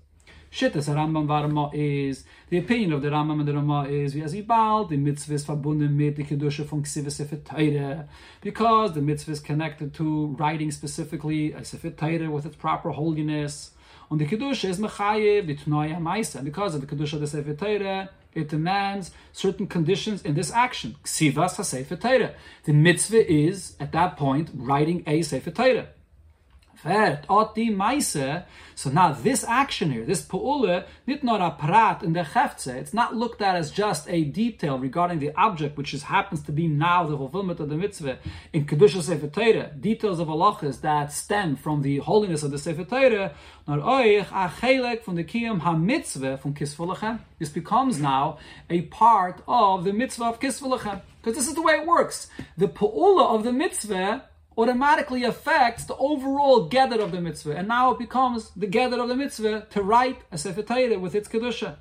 Shittas Rambam Varma is the opinion of the Rambam and the Rama is wie as the mitzvah is verbunden mit the kedusha von Ksiva Sefer because the mitzvah is connected to writing specifically a Sefer with its proper holiness the kedusha is mechayev the tnoya ma'isa and because of the kedusha of the Sefer Torah it demands certain conditions in this action. Ksivas ha-Sefer Torah. The mitzvah is, at that point, writing a Sefer Torah. So now this action here, this pu'ula, nit not a prat in the cheftze, it's not looked at as just a detail regarding the object, which is, happens to be now the fulfillment of the mitzvah in Kedusha Sefer Torah, details of halachas that stem from the holiness of the Sefer Torah, nor oich a chelek from the kiyam ha-mitzvah from kisvulachem. This becomes now a part of the mitzvah of kisvulachem. Because this is the way it works. The pu'ula of the mitzvah automatically affects the overall gather of the mitzvah. And now it becomes the gather of the mitzvah to write a Sefer Torah with its Kedusha.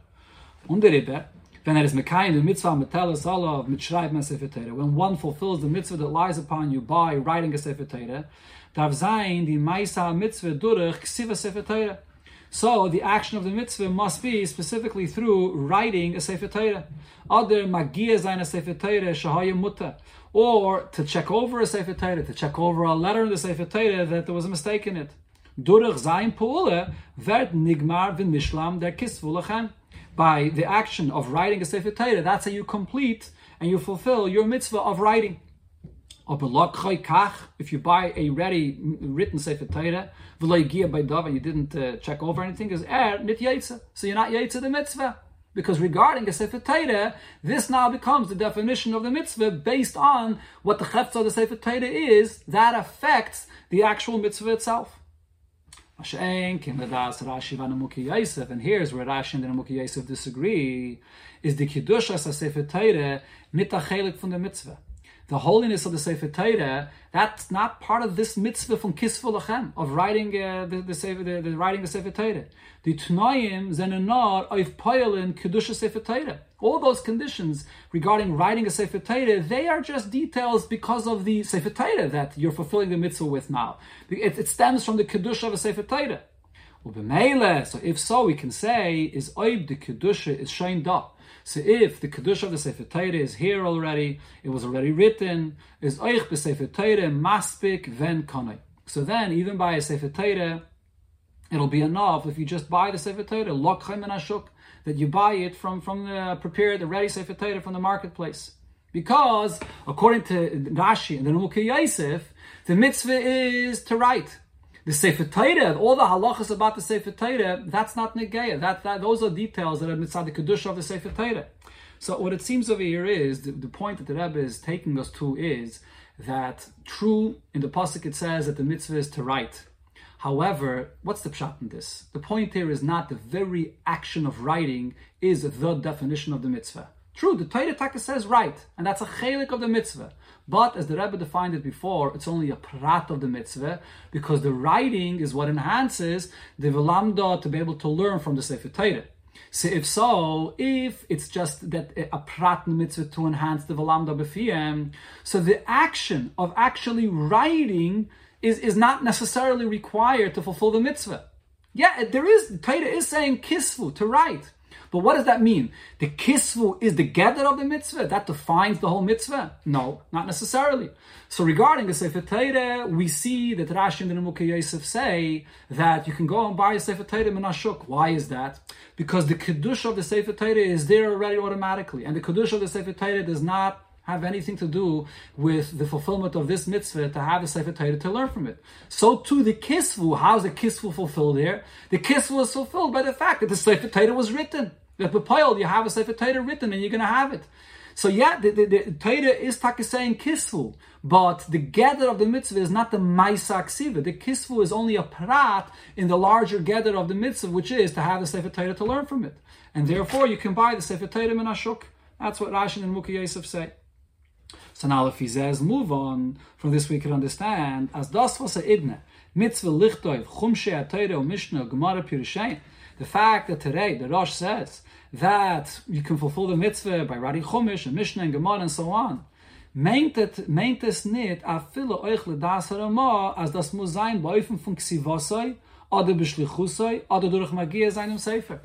The mitzvah metelas olav mitschreiben a Sefer Torah, when one fulfills the mitzvah that lies upon you by writing a Sefer Torah, mitzvah ksiva Sefer Torah. So the action of the mitzvah must be specifically through writing a Sefer Torah. Other magia zayin a Sefer Torah shahaya muta or to check over a Sefer Torah, to check over a letter in the Sefer Torah that there was a mistake in it. By the action of writing a Sefer Torah, that's how you complete and you fulfill your mitzvah of writing. If you buy a ready written Sefer Torah, and you didn't uh, check over anything, is er So you're not yaitza the mitzvah. Because regarding a Sefer Torah, this now becomes the definition of the mitzvah based on what the chefta of the Sefer Torah is, that affects the actual mitzvah itself. And here's where Rashi and the Nimukei Yosef disagree, is the Kiddush as a Sefer Torah nit a chelik from the mitzvah. The holiness of the Sefer Torah, that's not part of this mitzvah from Kisvu Lachem, of writing uh, the, the, Sefer, the, the, writing the Sefer Torah. The Tnayim zenenar of Poyelin Kedusha Sefer Torah. All those conditions regarding writing a Sefer Torah, they are just details because of the Sefer Torah that you're fulfilling the mitzvah with now. It, it stems from the Kedusha of a Sefer Torah. So if so, we can say, is Oib the Kedusha is shined up. So if the Kedusha of the Sefer Torah is here already, it was already written, is Oich b'Sefer Torah maspik ven konai. So then, even by a Sefer Torah, it'll be enough if you just buy the Sefer Torah, lokchem ashuk, that you buy it from, from the prepared, the ready Sefer Torah from the marketplace. Because, according to Rashi and the Nimukei Yosef, the mitzvah is to write. The Sefer Torah, all the halachas about the Sefer Torah, that's not negeya. That, that, those are details that are mitzvah the kedusha of the Sefer Torah. So what it seems over here is, the, the point that the Rebbe is taking us to is that true, in the Pasuk it says that the mitzvah is to write. However, what's the pshat in this? The point here is not the very action of writing is the definition of the mitzvah. True, the Torah Taka says right, and that's a chelik of the mitzvah. But as the Rebbe defined it before, it's only a prat of the mitzvah because the writing is what enhances the velamda to be able to learn from the Sefer Torah. So if so, if it's just that a prat mitzvah to enhance the velamda b'fiyem, so the action of actually writing is, is not necessarily required to fulfill the mitzvah. Yeah, there is, Torah is saying kisvu, to write. But what does that mean? The kisvu is the gather of the mitzvah. That defines the whole mitzvah? No, not necessarily. So regarding the Sefer Torah, we see that Rashi and the Nimukei Yosef say that you can go and buy a Sefer Torah minashuk. Why is that? Because the kedusha of the Sefer Torah is there already automatically, and the kedusha of the Sefer Torah does not have anything to do with the fulfillment of this mitzvah to have the Sefer Torah to learn from it. So too the kisvu, how's the kisvu fulfilled here? The kisvu is fulfilled by the fact that the Sefer Torah was written. That bepiled, you have a Sefer Torah written and you're going to have it. So yeah, the, the, the Torah is saying kisvu, but the gather of the mitzvah is not the maisa ksiva. The kisvu is only a prat in the larger gather of the mitzvah, which is to have the Sefer Torah to learn from it. And therefore, you can buy the Sefer Torah minashuk. That's what Rashi and Nimukei Yosef say. So now if he says, move on, from this we can understand, as das was a idne, mitzvah lichtoi, chumshe atayre, mishnah, gemara pirishayin, the fact that today the Rosh says that you can fulfill the mitzvah by writing Chumash and Mishnah and Gemara and so on, meint es nicht a viele euch ledas harama as das muss sein bei von ksivosoi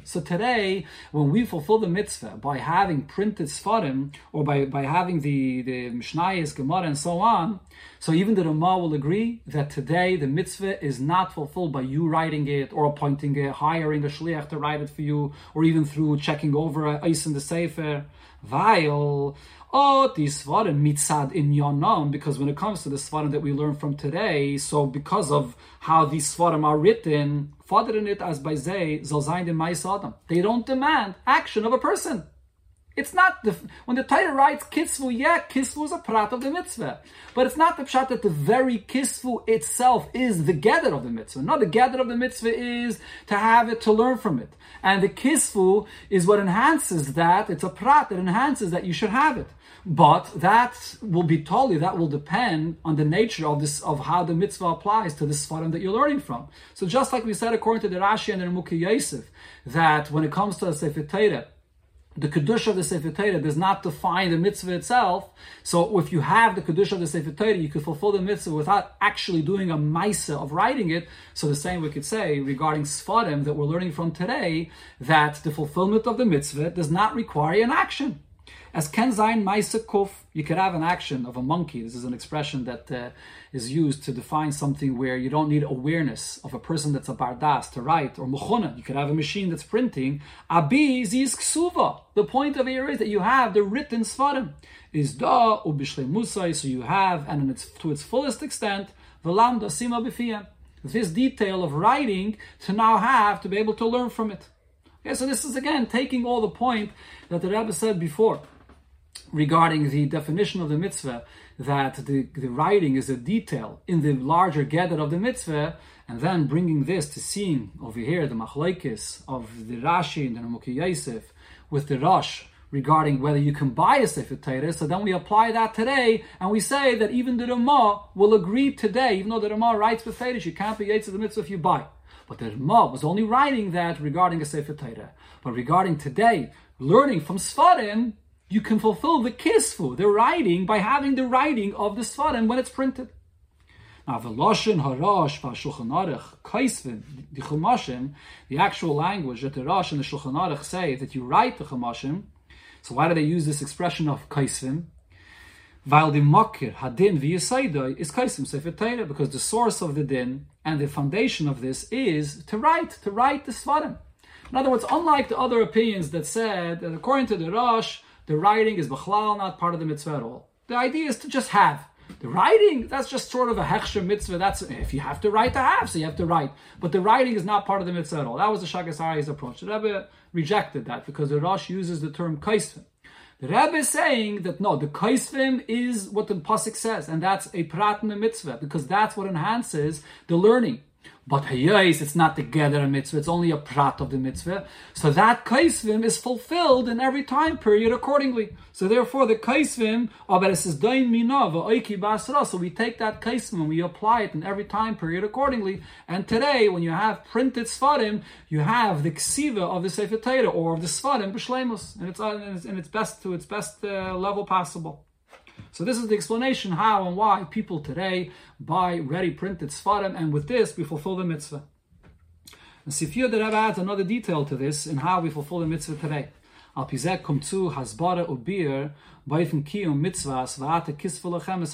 So today, when we fulfill the mitzvah by having printed svarim or by, by having the, the Mishnayos, Gemara and so on, so even the Rama will agree that today the mitzvah is not fulfilled by you writing it or appointing it, hiring a shliach to write it for you, or even through checking over ice in the sefer. While Oh, the svarim mitzad in yonam, because when it comes to the svarim that we learn from today, so because of how these svarim are written, in it as by zay zalzayin in They don't demand action of a person. It's not the when the Torah writes kisvu, yeah, kisvu is a prat of the mitzvah, but it's not the pshat that the very kisvu itself is the gather of the mitzvah. No, the gather of the mitzvah is to have it to learn from it, and the kisvu is what enhances that. It's a prat that enhances that you should have it. But that will be totally that will depend on the nature of this of how the mitzvah applies to the svarim that you're learning from. So just like we said according to the Rashi and the Nimukei Yosef, that when it comes to the Sefer Torah, the kedusha of the Sefer Torah does not define the mitzvah itself. So if you have the kedusha of the Sefer Torah, you could fulfill the mitzvah without actually doing a maisa of writing it. So the same we could say regarding Sfarim that we're learning from today, that the fulfillment of the mitzvah does not require an action. As Ken Zayin Kuf, you could have an action of a monkey. This is an expression that uh, is used to define something where you don't need awareness of a person that's a bardas to write, or muchona. You could have a machine that's printing. Abi zis ksuva. The point of here is that you have the written svarim. Is da ubishle musai, so you have, and its, to its fullest extent, the velam sima b'fiyah. This detail of writing to now have to be able to learn from it. Okay, so this is again taking all the point that the Rebbe said before regarding the definition of the mitzvah that the, the writing is a detail in the larger gather of the mitzvah, and then bringing this to seeing over here the machlaikis of the Rashi and the Nimukei Yosef with the Rosh regarding whether you can buy a Sefer Torah. So then we apply that today, and we say that even the Ramah will agree today, even though the Ramah writes with Torah, you can't be Yates of the mitzvah if you buy. But the Ramah was only writing that regarding a Sefer Torah. But regarding today, learning from Sfarim, you can fulfill the kisfu, the writing, by having the writing of the Sfarim when it's printed. Now, the the actual language that the Rosh and the Shulchan Aruch say that you write the Chumashim. So why do they use this expression of Kaisvin? While the Makir Hadin v'Yisaidai is Kaisvim Sefer Torah, because the source of the din and the foundation of this is to write, to write the Svarim. In other words, unlike the other opinions that said that according to the Rosh, the writing is Bechlal, not part of the mitzvah at all. The idea is to just have. The writing, that's just sort of a hechsher mitzvah. That's if you have to write to have, so you have to write. But the writing is not part of the mitzvah at all. That was the Shaagas Aryeh's approach. The Rebbe rejected that because the Rosh uses the term kaisvim. The Rebbe is saying that no, the kaisvim is what the pasuk says, and that's a prat in the mitzvah because that's what enhances the learning. But hayais, it's not together a mitzvah, it's only a prat of the mitzvah. So that kaisvim is fulfilled in every time period accordingly. So therefore the kaisvim. So we take that kaisvim and we apply it in every time period accordingly. And today, when you have printed svarim, you have the ksiva of the Sefer Torah or of the svarim b'shlemus, and it's and it's best to its best uh, level possible. So this is the explanation how and why people today buy ready printed svarim, and with this we fulfill the mitzvah. And Sifir the Rebbe adds another detail to this in how we fulfill the mitzvah today. Al pizek kumtzu hasbara ubir baifen kiyum mitzvahs es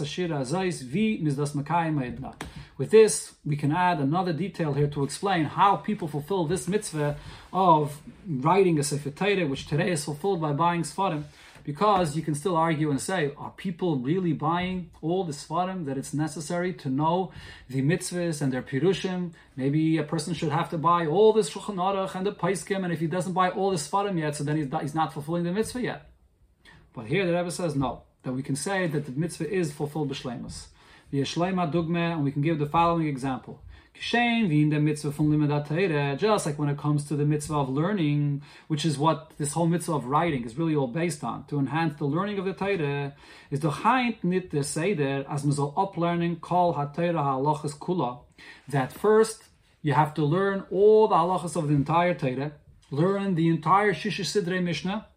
ashira azais vi mizdas makayim. With this, we can add another detail here to explain how people fulfill this mitzvah of writing a sefer Torah, which today is fulfilled by buying svarim. Because you can still argue and say, are people really buying all the svarim that it's necessary to know the mitzvahs and their pirushim? Maybe a person should have to buy all the Shulchan Aruch and the Paiskim, and if he doesn't buy all the svarim yet, so then he's not, fulfilling the mitzvah yet. But here the Rebbe says no, that we can say that the mitzvah is fulfilled b'shleimus. The Yeshlema Dugme, and we can give the following example. Mitzvah just like when it comes to the mitzvah of learning, which is what this whole mitzvah of writing is really all based on, to enhance the learning of the Torah, is the chaint nit the seder as mizal up learning call ha-Torah halachas kula, that first you have to learn all the halachas of the entire Torah, learn the entire Shisha Sidrei Mishnah,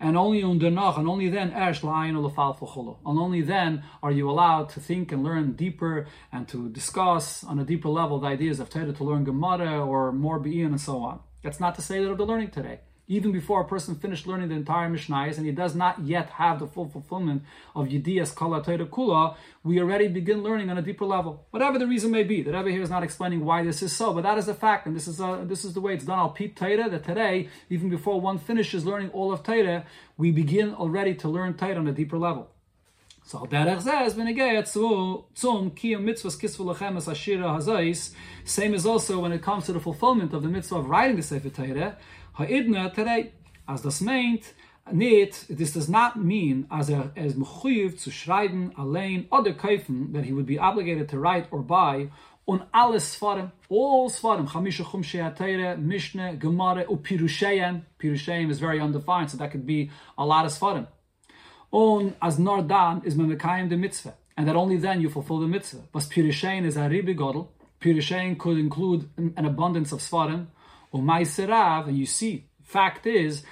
and only danach, and only then ersh la'ayin ulafal And only then are you allowed to think and learn deeper and to discuss on a deeper level the ideas of Torah to learn Gemara or more Be'in and so on. That's not to say that of the learning today even before a person finished learning the entire Mishnayos and he does not yet have the full fulfillment of Yediyas Kala Torah Kula, we already begin learning on a deeper level. Whatever the reason may be, the Rebbe here is not explaining why this is so, but that is a fact, and this is uh, this is the way it's done. Al Pete Torah that today, even before one finishes learning all of Torah, we begin already to learn Torah on a deeper level. So derech zeh is benegayat zum kiyum mitzvahs kisvu lechem es ashira hazais. Same as also when it comes to the fulfillment of the mitzvah of writing the Sefer Torah. Ha'idna today, as das meint, Nicht, this does not mean as er is mechuyev zu schreiben allein oder kaufen that he would be obligated to write or buy on alle svarim, all svarim, chamisha chumshei atayre, mishne, gemara, u. Pirusheyen is very undefined, so that could be a lot of svarim. On as nor dan is memekayim the mitzvah, and that only then you fulfill the mitzvah. But pirusheyen is a ribi godel. Pirusheyen could include an abundance of svarim, And you see, fact is.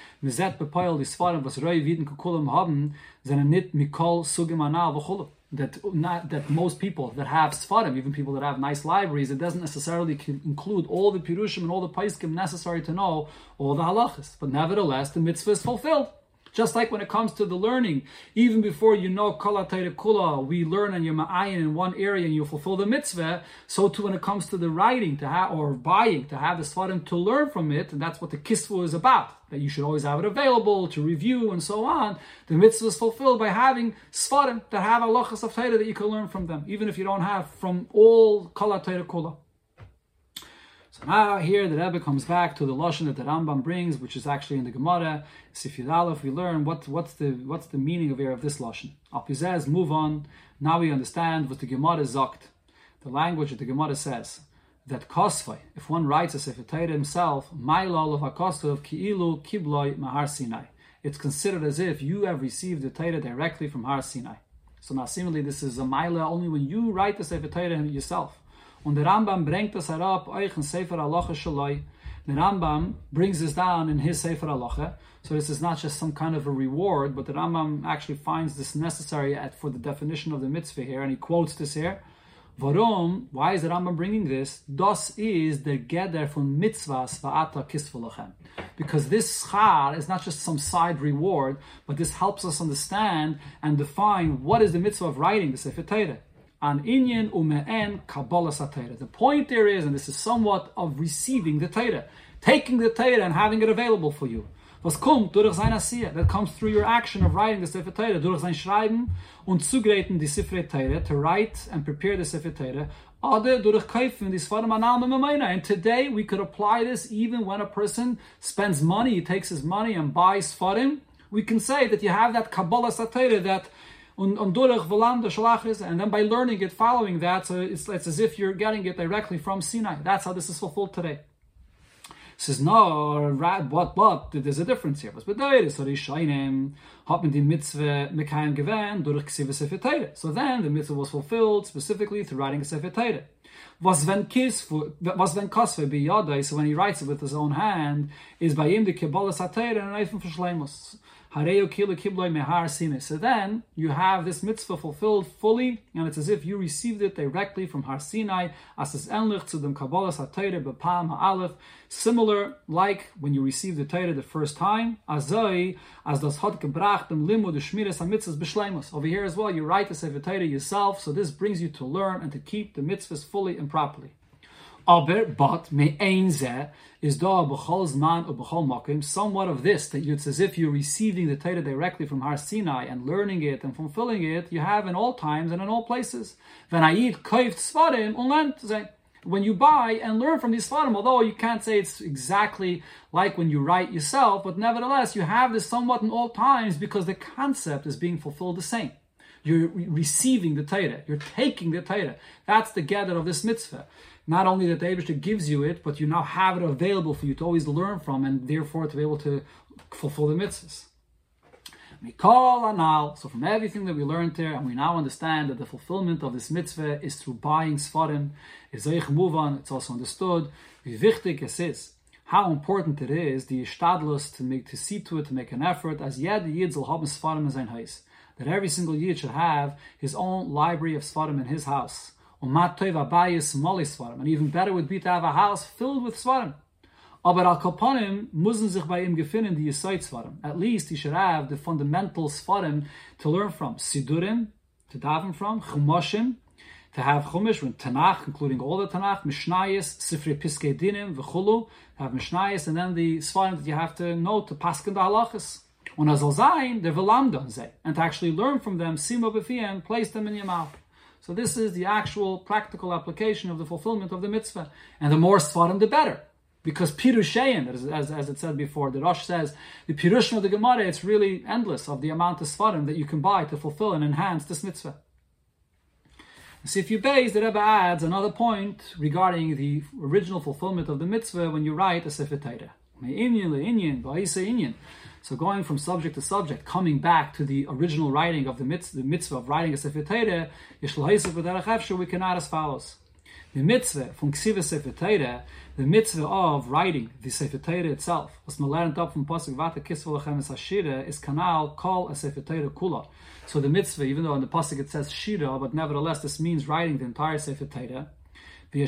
That not that most people that have svarim, even people that have nice libraries, it doesn't necessarily include all the pirushim and all the paiskim necessary to know all the halachas. But nevertheless, the mitzvah is fulfilled. Just like when it comes to the learning, even before you know kala kula, we learn and you're in one area and you fulfill the mitzvah. So too when it comes to the writing to have or buying to have the svarim to learn from it, and that's what the kisvu is about. That you should always have it available to review and so on. The mitzvah is fulfilled by having svarim that have halachas of that you can learn from them, even if you don't have from all kala kula. Now here the Rebbe comes back to the lashon that the Rambam brings, which is actually in the Gemara. Sifir Aleph, we learn what, what's the what's the meaning of here of this lashon. Alpizez, move on. Now we understand what the Gemara zokt, the language that the Gemara says that kosvay, if one writes a Sefer Torah himself, law of akosov ki'ilu kibloi mahar Sinai. it's considered as if you have received the Torah directly from Har Sinai. So now, similarly, this is a Maila only when you write the Sefer Torah yourself. Und der Rambam bringt das herab, euch in Sefer Halacha Shaloi. The Rambam brings this down in his Sefer Halacha. So this is not just some kind of a reward, but the Rambam actually finds this necessary at, for the definition of the mitzvah here, and he quotes this here. Warum? Why is the Rambam bringing this? Das is the gather from mitzvahs va'ata kisvulachem. Because this schar is not just some side reward, but this helps us understand and define what is the mitzvah of writing the Sefer Torah. An inyan ume'en kabbalah satayra. The point there is, and this is somewhat of receiving the Torah, taking the Torah and having it available for you. Was kommt durch sein Asiya, that comes through your action of writing the Sefer Torah, durch sein Schreiben und zugreiten die Sefer Torah, to write and prepare the Sefer Torah, oder durch Kaufen die Sfarim And today we could apply this even when a person spends money, he takes his money and buys Sfarim. We can say that you have that Kabbalah Satira that und, durch Volanda Shalachris, and then by learning it, following that, so it's, it's as if you're getting it directly from Sinai. That's how this is fulfilled today says no, what, what? There's a difference here. Was bedeutet? So die Scheinem hat man die Mitzvah mekayim gewähnt durch Ksiva Sefer Teire. So then the mitzvah was fulfilled specifically through writing a Sefer Teire. Was wenn kis was wenn kasve be yadai, so when he writes it with his own hand, is by him the Kabbalah Sateire and Eifim Verschleimus. So then you have this mitzvah fulfilled fully, and it's as if you received it directly from Har Sinai, as is enlich to the Kabbalah Satayre bepam ha'alef, similar like when you received the Torah the first time, azoi, as das hat gebracht dem limud shmiras hamitzvahs b'shleimus. Over here as well, you write the Sefer Torah yourself, so this brings you to learn and to keep the mitzvahs fully and properly. Aber, but, me'ein zeh, is da b'chol zman or b'chol makim, somewhat of this, that it's as if you're receiving the Torah directly from Har Sinai and learning it and fulfilling it, you have in all times and in all places. When you buy and learn from these svarim, although you can't say it's exactly like when you write yourself, but nevertheless, you have this somewhat in all times because the concept is being fulfilled the same. You're receiving the Torah. You're taking the Torah. That's the gather of this mitzvah not only that the Abishter gives you it, but you now have it available for you to always learn from and therefore to be able to fulfill the mitzvahs. Mikol anal. So from everything that we learned there, and we now understand that the fulfillment of this mitzvah is through buying on. It's also understood. Wie wichtig es. How important it is, the ishtadlus to make to see to it, to make an effort, as yet the yid will have svarim in sein. That every single yid should have his own library of svarim in his house. And even better would be to have a house filled with svarim. Aber al kapanim müssen sich bei ihm gefinden die Yesait svarim. At least he should have the fundamental svarim to learn from. Sidurim, to daven from. Chumashim, to have Chumash, Tanakh, including all the Tanakh, Mishnayis, Sifri Piskei Dinim, V'chulu, have Mishnayis, and then the Svarim that you have to know to paskin the halachas. Und er soll sein, der Velamdon sei, and to actually learn from them, Simo B'fiyah, place them in your mouth. So this is the actual practical application of the fulfillment of the mitzvah. And the more svarim, the better. Because pirushayin, as, as, as it said before, the Rosh says, the pirushim of the Gemara, it's really endless of the amount of svarim that you can buy to fulfill and enhance this mitzvah. So if you base, the Rebbe adds another point regarding the original fulfillment of the mitzvah when you write a Sefer Torah. So going from subject to subject, coming back to the original writing of the mitzvah, the mitzvah of writing a Sefer Torah, we can add as follows. The mitzvah from Ksiva Sefer Torah, the mitzvah of writing the Sefer Torah itself, was learned up from Pasuk Vata Kisvalachem es Hashira, is kanal call a Sefer Torah kula. So the mitzvah, even though in the Pasuk it says Shira, but nevertheless this means writing the entire Sefer Torah. So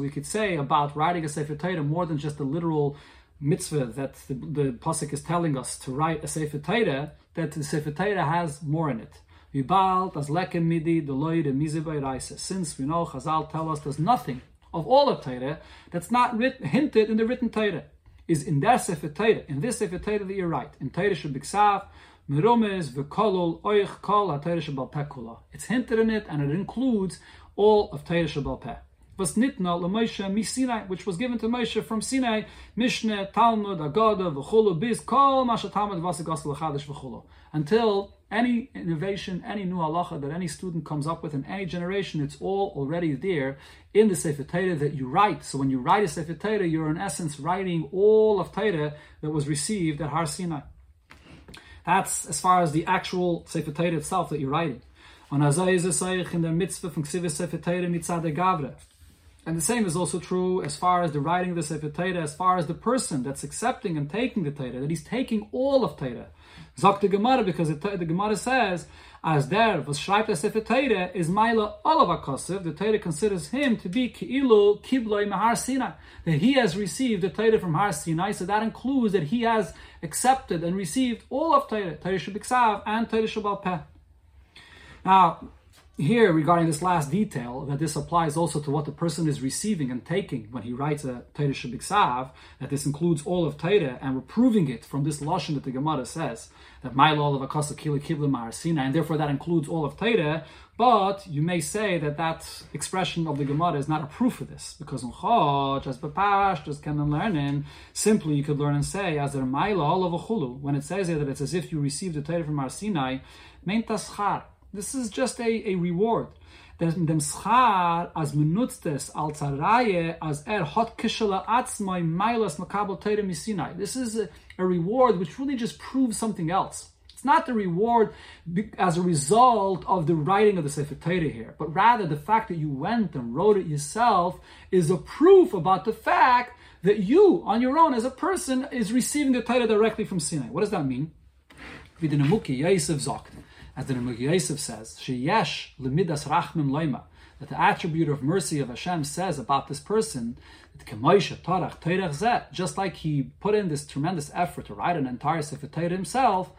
we could say about writing a Sefer Torah more than just the literal mitzvah that the, the pasuk is telling us to write a sefer Torah, that the sefer Torah has more in it. Vibal as lekem midi deloy de Since we know Chazal tell us there's nothing of all of Torah that's not writ- hinted in the written Torah is in that sefer Torah, in this sefer Torah that you write in Torah shebiksav. Merumes v'kolol oich kol ha-Torah Pekula. It's hinted in it, and it includes all of Torah Peh. Was nitna Sinai, which was given to Moshe from Sinai, Mishneh, Talmud, Agada, v'chulu, biz, kol masha Talmud v'asigas l'chadish v'chulu. Until any innovation, any new halacha that any student comes up with in any generation, it's all already there in the Sefer Torah that you write. So when you write a Sefer Torah, you're in essence writing all of Torah that was received at Har Sinai. That's as far as the actual Sefer Torah itself that you're writing. On Azai is a in the mitzvah from Ksivis Sefer Torah mitzad Gavre. And the same is also true as far as the writing of the Sefer Torah, as far as the person that's accepting and taking the Torah, that he's taking all of Torah. Zok the Gemara, because the, Gemara says, as there was schreibt the Sefer Torah, is Maila Olav HaKosev, the Torah considers him to be Ki'ilu Kibloi Mahar Sinai, that he has received the Torah from Har Sinai, so that includes that he has accepted and received all of Torah, Torah Shabbat and Torah Shabbat Peh. Now, here regarding this last detail, that this applies also to what the person is receiving and taking. When he writes a Torah Shabbat that this includes all of Torah, and we're proving it from this Lashon that the Gemara says, that my law of Akasa Kili Kibla Maharsina, and therefore that includes all of Torah, but you may say that that expression of the Gemara is not a proof of this, because in Chod, as Bapash, just can learning, simply you could learn and say, as there my law of when it says here that it's as if you received the Torah from Har Sinai, meintas this is just a, a reward. Dem schar as as er hot kishela atzmai misinai. This is a, a reward which really just proves something else. It's not the reward as a result of the writing of the Sefer Torah here, but rather the fact that you went and wrote it yourself is a proof about the fact that you, on your own as a person, is receiving the Torah directly from Sinai. What does that mean? As the Nimukei Yosef says, "Sheyesh lemidas rachmim loima," that the attribute of mercy of Hashem says about this person that just like he put in this tremendous effort to write an entire Sefer himself,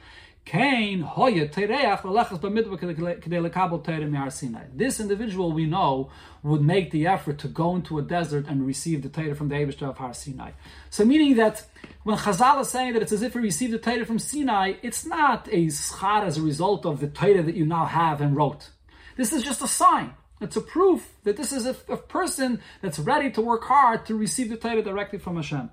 this individual we know would make the effort to go into a desert and receive the Torah from the Eibush of Har Sinai. So meaning that when Chazal is saying that it's as if he received the Torah from Sinai, it's not a schar as a result of the Torah that you now have and wrote. This is just a sign. It's a proof that this is a, a person that's ready to work hard to receive the Torah directly from Hashem.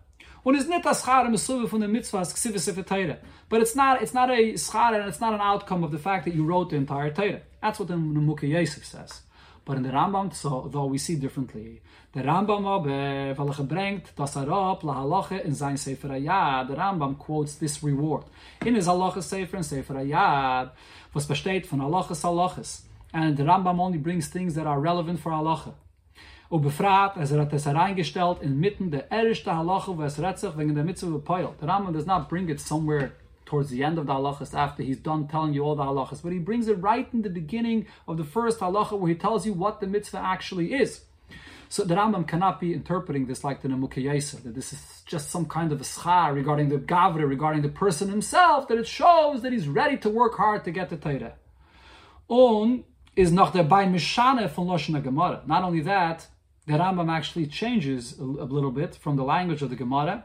One is net schar mesuve from the mitzvahs ksivis Torah. But it's not it's not a schar and it's not an outcome of the fact that you wrote the entire Torah. That's what the Nimukei Yosef says. But in the Rambam, so, though we see differently. The Rambam aber, weil er gebrengt, das er la halacha in sein Sefer. The Rambam quotes this reward. In his halacha Sefer and Sefer Ayad, was besteht von halachas halachas. And the Rambam only brings things that are relevant for halacha. Und befragt, er hat es hereingestellt inmitten der erste Halacha, wo es redet sich wegen der Mitzvah bepeil. The Rambam does not bring it somewhere towards the end of the halachas after he's done telling you all the halachas, but he brings it right in the beginning of the first halacha where he tells you what the mitzvah actually is. So the Rambam cannot be interpreting this like the Nimukei Yosef, that this is just some kind of a schar regarding the gavre, regarding the person himself, that it shows that he's ready to work hard to get the Torah. On is noch der bei Mishane von Lashon Gemara. Not only that, the Rambam actually changes a, little bit from the language of the Gemara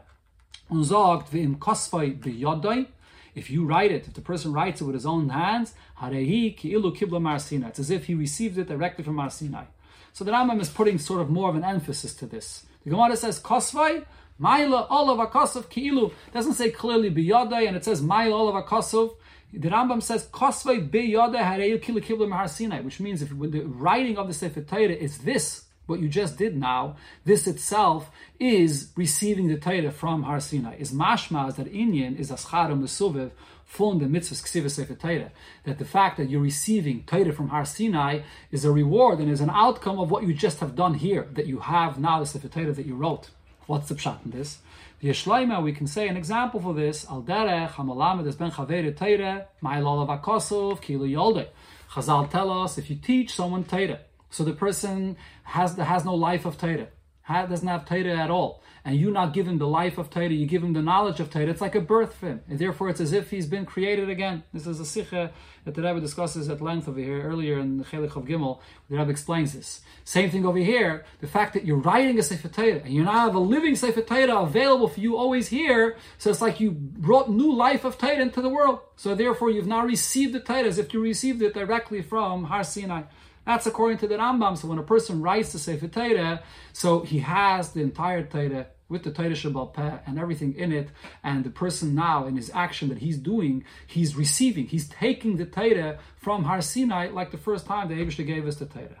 und sagt, kosvai if you write it, if the person writes it with his own hands, kibla marsina. It's as if he received it directly from Marsinai. So the Rambam is putting sort of more of an emphasis to this. The Gemara says kosvai, maila olav akosov ki'ilu. doesn't say clearly biyodai, and it says maila olav akosov. The Rambam says kosvai biyodai harehi ki'ilu kibla marsinai, which means if the writing of the Sefer Torah is this, what you just did now, this itself is receiving the Torah from Har Sinai. Is mashma that Inyan is aschar mesuviv from the mitzvahs ksiva sefer Torah. That the fact that you're receiving Torah from Har Sinai is a reward and is an outcome of what you just have done here, that you have now the sefer Torah that you wrote. What's the pshat in this? The Yeshleima, we can say an example for this, al derech hamalamed es ben chavere Torah, ma'ilol avakosov, kilu yolde. Chazal tell us, if you teach someone Torah, so the person has has no life of Torah, doesn't have Torah at all, and you not give him the life of Torah, you give him the knowledge of Torah. It's like a birth for him, and therefore it's as if he's been created again. This is a sikha that the Rebbe discusses at length over here earlier in the Chelik of Gimel. The Rebbe explains this. Same thing over here. The fact that you're writing a Sefer Torah and you now have a living Sefer Torah available for you always here, so it's like you brought new life of Torah into the world. So therefore you've now received the Torah as if you received it directly from Har Sinai. That's according to the Rambam. So when a person writes the Sefer Torah, so he has the entire Torah with the Torah Shabbal Peh and everything in it, and the person now in his action that he's doing, he's receiving, he's taking the Torah from Har Sinai like the first time the Abishah gave us the Torah.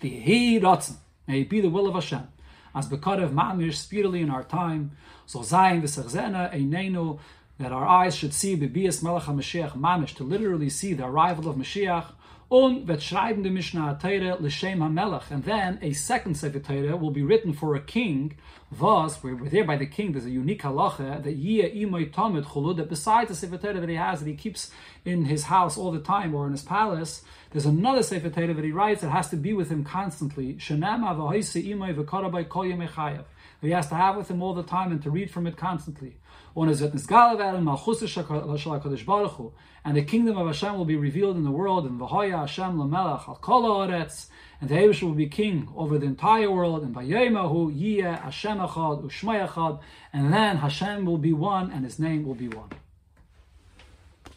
The He Ratzon, may it be the will of Hashem, as Bekar of Mamish speedily in our time, so Zayin v'Sechzena Einenu, that our eyes should see Bibias Melech HaMashiach Mamish, to literally see the arrival of Mashiach, und wird schreiben die Mishnah Teire l'shem HaMelech, and then a second Sefer Teire will be written for a king, thus, we're, there by the king, there's a unique halacha, that Yiyah Imoy Tamid Chulud, that besides the Sefer Teire that he has, that he keeps in his house all the time, or in his palace, there's another Sefer Teire that he writes that has to be with him constantly, Shenama V'hoise Imoy V'karabai Kol Yemechayev, he has to have with him all the time and to read from it constantly. And the kingdom of Hashem will be revealed in the world, and V'hoya Hashem Lamelach Al and the Eibush will be king over the entire world, and Vayemahu Yiyeh Hashem Echad Ushmay Echad, and then Hashem will be one, and His name will be one.